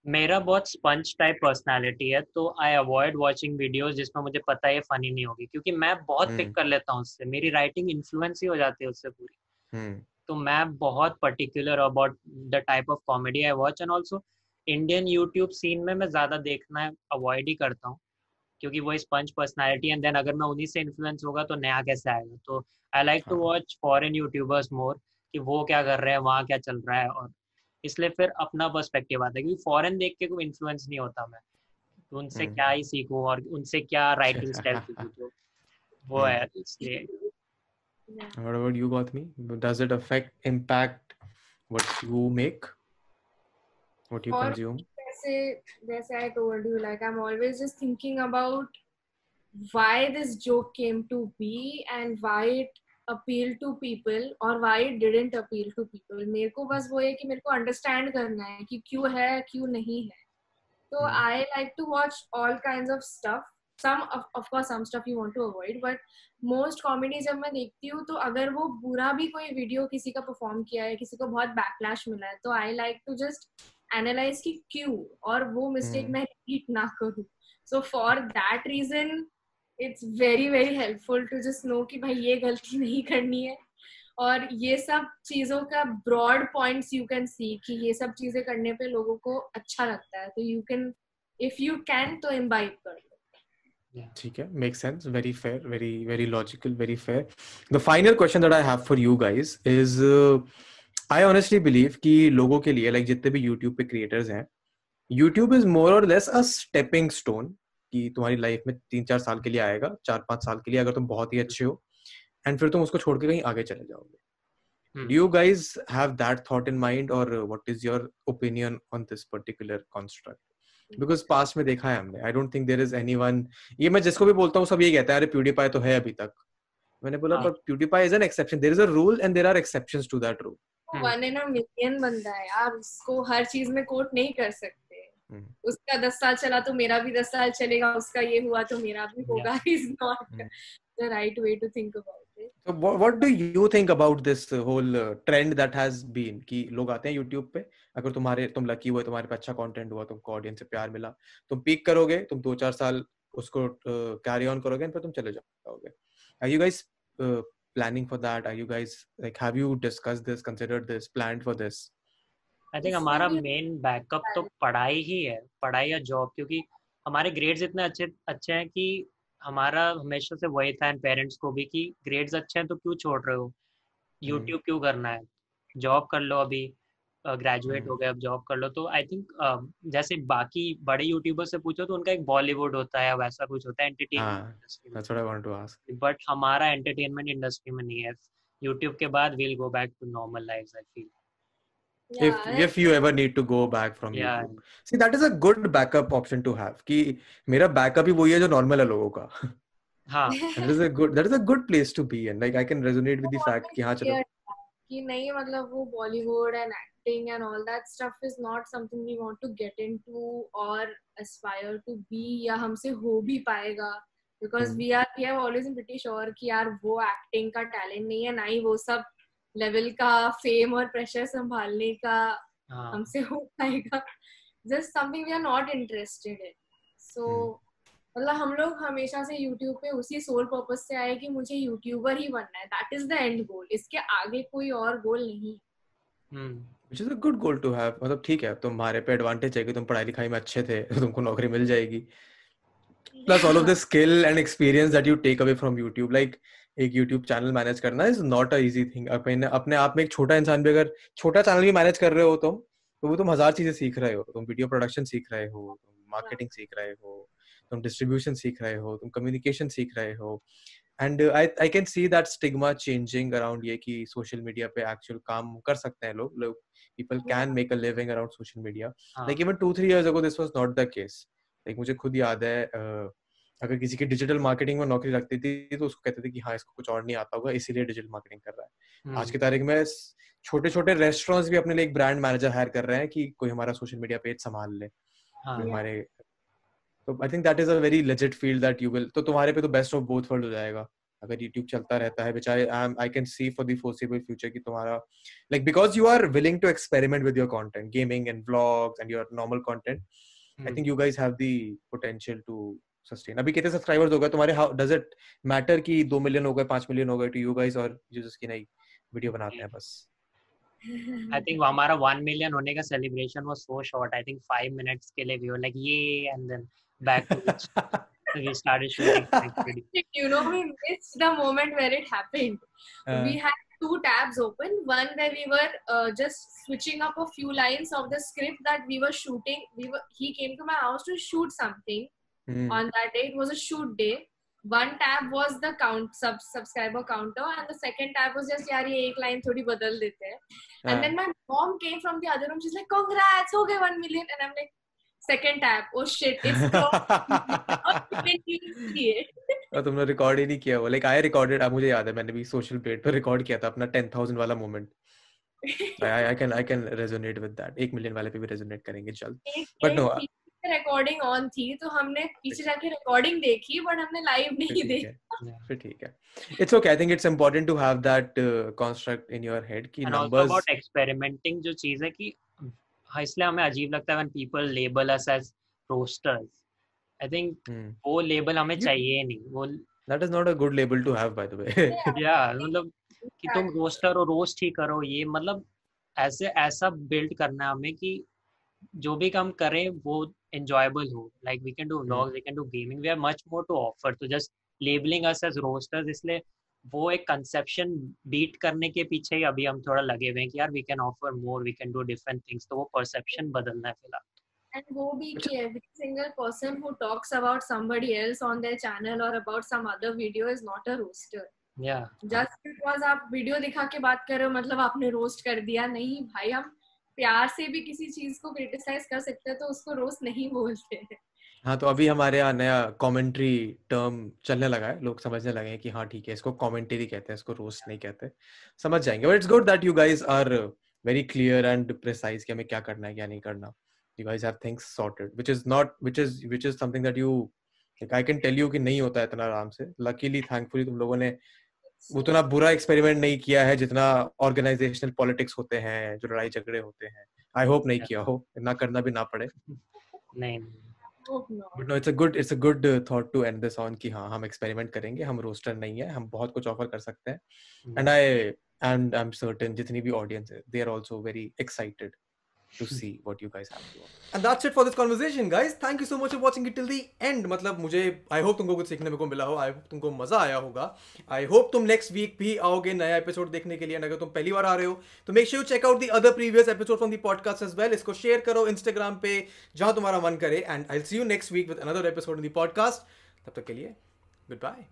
मेरा बहुत स्पंज टाइप पर्सनालिटी है तो आई अवॉइड वाचिंग वीडियोस जिसमें मुझे पता है फनी नहीं होगी क्योंकि मैं बहुत पिक हम्म। कर लेता हूँ उससे मेरी राइटिंग इन्फ्लुएंस ही हो जाती है उससे पूरी हम्म तो मैं बहुत particular about the type of comedy I watch and also Indian YouTube scene में मैं ज़्यादा देखना अवॉइड ही करता हूँ क्योंकि वो स्पंज पर्सनैलिटी एंड देन अगर मैं उन्हीं से इन्फ्लुएंस होगा तो नया कैसे आएगा तो I like to. Watch foreign YouTubers more कि वो क्या कर रहे हैं वहाँ क्या चल रहा है और इसलिए फिर अपना पर्सपेक्टिव आता है क्योंकि फॉरेन देख के कोई इन्फ्लुएंस नहीं होता मैं तो उनसे हम्म। क्या ही सीखूं और उनसे क्या राइटिंग स्टाइल सीखूं तो वो हम्म। है इसलिए Yeah. what about you me does it affect impact what you make what you Or- consume जैसे जैसे I told you, like I'm always just thinking about why this joke came to be and why it appeal to people और why didn't appeal to people मेरे को बस वो है कि मेरे को अंडरस्टैंड करना है कि क्यों है क्यों नहीं है। तो I like to watch all kind of stuff some of some stuff you want to avoid but most comedy जब मैं देखती हूँ तो अगर वो बुरा भी कोई वीडियो किसी का परफॉर्म किया है किसी को बहुत बैकलैश मिला है तो I like to just analyse की क्यों और वो मिस्टेक hmm. मैं रिपीट ना करूँ। So for that reason it's very very helpful to just know कि भाई ये गलती नहीं करनी है। और ये सब चीज़ों का broad points you can see कि ये सब चीज़ें करने पे लोगों को अच्छा लगता है। तो you can if you can तो इम्बाइब कर ठीक है। Make sense very fair very very logical very fair the final question that I have for you guys is I honestly believe कि लोगों के लिए लाइक like, जितने भी यूट्यूब पे क्रिएटर्स हैं यूट्यूब इज़ मोर और लेस अ स्टेपिंग स्टोन कि तुम्हारी लाइफ में तीन चार साल के लिए आएगा चार पाँच साल के लिए अगर तुम बहुत ही अच्छे हो एंड फिर तुम उसको छोड़ के कहीं आगे चले जाओगे। Do you guys have that thought in mind or uh, what is your opinion on this particular construct? Because past में देखा है हमने। I don't think there is anyone ये मैं जिसको भी बोलता हूँ सब यही कहता है अरे प्यूडीपाई तो है अभी तक। मैंने बोला। पर PewDiePie is an exception there is a rule and there are exceptions to that rule. One in a million बंदा है यार उसको हर चीज़ में कोट नहीं कर सकते। उसका दस साल चला तो मेरा भी दस साल चलेगा उसका ये हुआ तो मेरा भी होगा is not hmm. The right way to think about So what, what do you think about this whole uh, trend that has been कि लोग आते हैं YouTube पे अगर तुम्हारे तुम लकी हुए तुम्हारे पे अच्छा कंटेंट हुआ तुमको ऑडियंस से प्यार मिला तुम पीक करोगे तुम दो चार साल उसको कैरी ऑन करोगे फिर तुम चले जाओगे are you guys uh, planning for that are you guys like have you discussed this considered this planned for this I think हमारा मेन बैकअप तो पढ़ाई ही है पढ़ाई या जॉब क्योंकि हमारे ग्रेड्स इतने अच्छे अच्छे हैं कि हमारा हमेशा से वही था पेरेंट्स को भी कि ग्रेड्स अच्छे हैं तो क्यों छोड़ रहे हो? यूट्यूब क्यों करना है? जॉब कर लो अभी ग्रेजुएट हम्म। हो गए अब जॉब कर लो। तो आई थिंक जैसे बाकी बड़े यूट्यूबर से पूछो तो उनका एक बॉलीवुड होता है वैसा कुछ होता है हाँ, एंटरटेनमेंट ask. बट हमारा एंटरटेनमेंट इंडस्ट्री में नहीं है। यूट्यूब के बाद will go back to normal life I feel if if you ever need to go back from Yeah. YouTube. See that is a good backup option to have कि मेरा backup ही वही है जो normal है लोगों का हाँ that is a good that is a good place to be in like I can resonate with the fact कि हाँ चलो कि नहीं मतलब वो Bollywood and acting and all that stuff is not something we want to get into और aspire to be या हमसे हो भी पाएगा because hmm. We are we have always been pretty sure कि यार वो एक्टिंग का टैलेंट नहीं है ना ही वो सब लेवल का फेम और प्रेशर संभालने का हाँ। हमसे हो पाएगा। Just something we are not interested in so मतलब हम लोग हमेशा से यूट्यूब पे उसी सोल पर्पस से आए कि मुझे यूट्यूबर ही बनना है। That is the end goal इसके आगे कोई और गोल नहीं which is a good goal to have. मतलब ठीक है तुम्हारे पे एडवांटेज है कि तुम पढ़ाई लिखाई में अच्छे थे तो तुमको नौकरी मिल जाएगी। Plus all of the skill and experience that you take away from YouTube like एक YouTube चैनल मैनेज करना is not a easy thing अपने अपने आप में एक छोटा इंसान भी अगर छोटा चैनल भी मैनेज कर रहे हो तुम तो वो तुम हज़ार चीज़ें सीख रहे हो। तुम वीडियो प्रोडक्शन सीख रहे हो तुम मार्केटिंग सीख रहे हो तुम डिस्ट्रीब्यूशन सीख रहे हो तुम कम्युनिकेशन सीख रहे हो। And I I can see that stigma changing around ये कि सोशल मीडिया पे एक्चुअल काम कर सकते हैं लोग। लोग can make a living around social media हाँ। like even two three years ago this was not the case like मुझे खुद याद है uh, अगर किसी की डिजिटल मार्केटिंग में नौकरी लगती थी तो उसको कहते थे कि हाँ इसको कुछ और नहीं आता होगा इसीलिए डिजिटल मार्केटिंग कर रहा है। आज की हम्म, तारीख में छोटे छोटे रेस्टोरेंट्स भी अपने लिए एक ब्रांड मैनेजर हायर कर रहे हैं कि कोई हमारा सोशल मीडिया पेज संभाल ले हाँ। हमारे तो I think that is a very legit field that you will तो तुम्हारे पे तो बेस्ट ऑफ़ बोथ वर्ल्ड हो जाएगा। अगर यूट्यूब चलता रहता है I am I can see for the foreseeable future कि तुम्हारा like because you are willing to experiment with your content gaming and vlogs and your normal content I think you guys have the potential to sustain अभी कितने subscribers हो गए? तुम्हारे how does it matter कि दो million हो गए पाँच मिलियन हो गए टू यू गाइस और जो जिसकी नई वीडियो बनाते हैं बस? आई थिंक हमारा वन मिलियन होने का सेलिब्रेशन वो so short I think five minutes के लिए भी लाइक ये and then back to we started shooting you know we miss the moment where it happened we had two tabs open one where we were just switching up a few lines of the script that we were shooting we were he came to my house to shoot something hmm. on that day it was a shoot day one tab was the count sub subscriber counter and the second tab was just yaar ye ek line thodi badal dete hain Uh, and then my mom came from the other room she's like congrats ho gaye 1 million and i'm like second tab oh shit it's. और तुमने record ही नहीं किया वो like I recorded अब मुझे याद है मैंने भी सोशल पेज पर रिकॉर्ड किया था अपना 10000 वाला moment I I can I can resonate with that 1 million वाले पे भी रेजोनेट करेंगे जल्द But no, रिकॉर्डिंग ऑन थी तो हमने पीछे जाके रिकॉर्डिंग देखी बट हमने लाइव नहीं देखी। फिर ठीक है। It's okay I think it's important to have that construct in your head कि नंबर्स about experimenting जो चीज़ है कि हाँ इसलिए हमें अजीब लगता है when people label us as roasters I think वो लेबल हमें चाहिए नहीं। वो that is not a good label to have by the way या मतलब कि तुम रोस्टर हो रोस्ट ही करो ये मतलब ऐसे ऐसा बिल्ड करना है हमें कि जो भी काम करें वो enjoyable हो like we can do vlogs we can do gaming we have much more to offer तो just labeling us as roasters इसलिए वो एक कंसेप्शन बीट करने के पीछे ही अभी हम थोड़ा लगे हुए हैं कि यार we can offer more we can do different things तो वो परसेप्शन बदलना है फ़िलहाल and वो भी कि every single person who talks about somebody else on their channel or about some other video is not a roaster या just because आप वीडियो दिखा के बात कर रहे हो मतलब आपने रोस्ट कर दिया नहीं भाई हम प्यार से भी किसी चीज़ को क्रिटिसाइज कर सकते हैं तो उसको रोस्ट नहीं बोलते हैं। तो अभी हमारे यहाँ नया कमेंट्री टर्म चलने लगा है, लोग समझने लगे हैं कि हाँ ठीक है, इसको कमेंट्री कहते हैं, इसको रोस्ट नहीं कहते, समझ जाएँगे। But it's good that you guys are very clear and precise कि हमें क्या करना है, क्या नहीं करना। You guys have things sorted which is not which is which is something that you I can tell you कि नहीं होता इतना आराम से। लकीली थैंकफुली तुम लोगों ने उतना बुरा एक्सपेरिमेंट नहीं किया है जितना ऑर्गेनाइजेशनल पॉलिटिक्स होते हैं जो लड़ाई झगड़े होते हैं। आई होप नहीं किया हो इतना करना भी ना पड़े। नहीं. But no it's a good it's a good thought to end this on कि हाँ हम एक्सपेरिमेंट करेंगे हम रोस्टर नहीं है हम बहुत कुछ ऑफ़र कर सकते हैं। And I and I am certain जितनी भी ऑडियंस है they are also very excited to see what you guys have to offer. And that's it for this conversation, guys. Thank you so much for watching it till the end. मतलब मुझे I hope तुमको कुछ सीखने को मिला हो I hope तुमको मज़ा आया होगा I hope तुम next week भी आओगे नया एपिसोड देखने के लिए अगर तुम पहली बार आ रहे हो तो make sure you check out the other previous episode from the podcast as well. इसको share करो Instagram पे जहाँ तुम्हारा मन करे and I'll see you next week with another episode in the podcast. तब तक के लिए goodbye.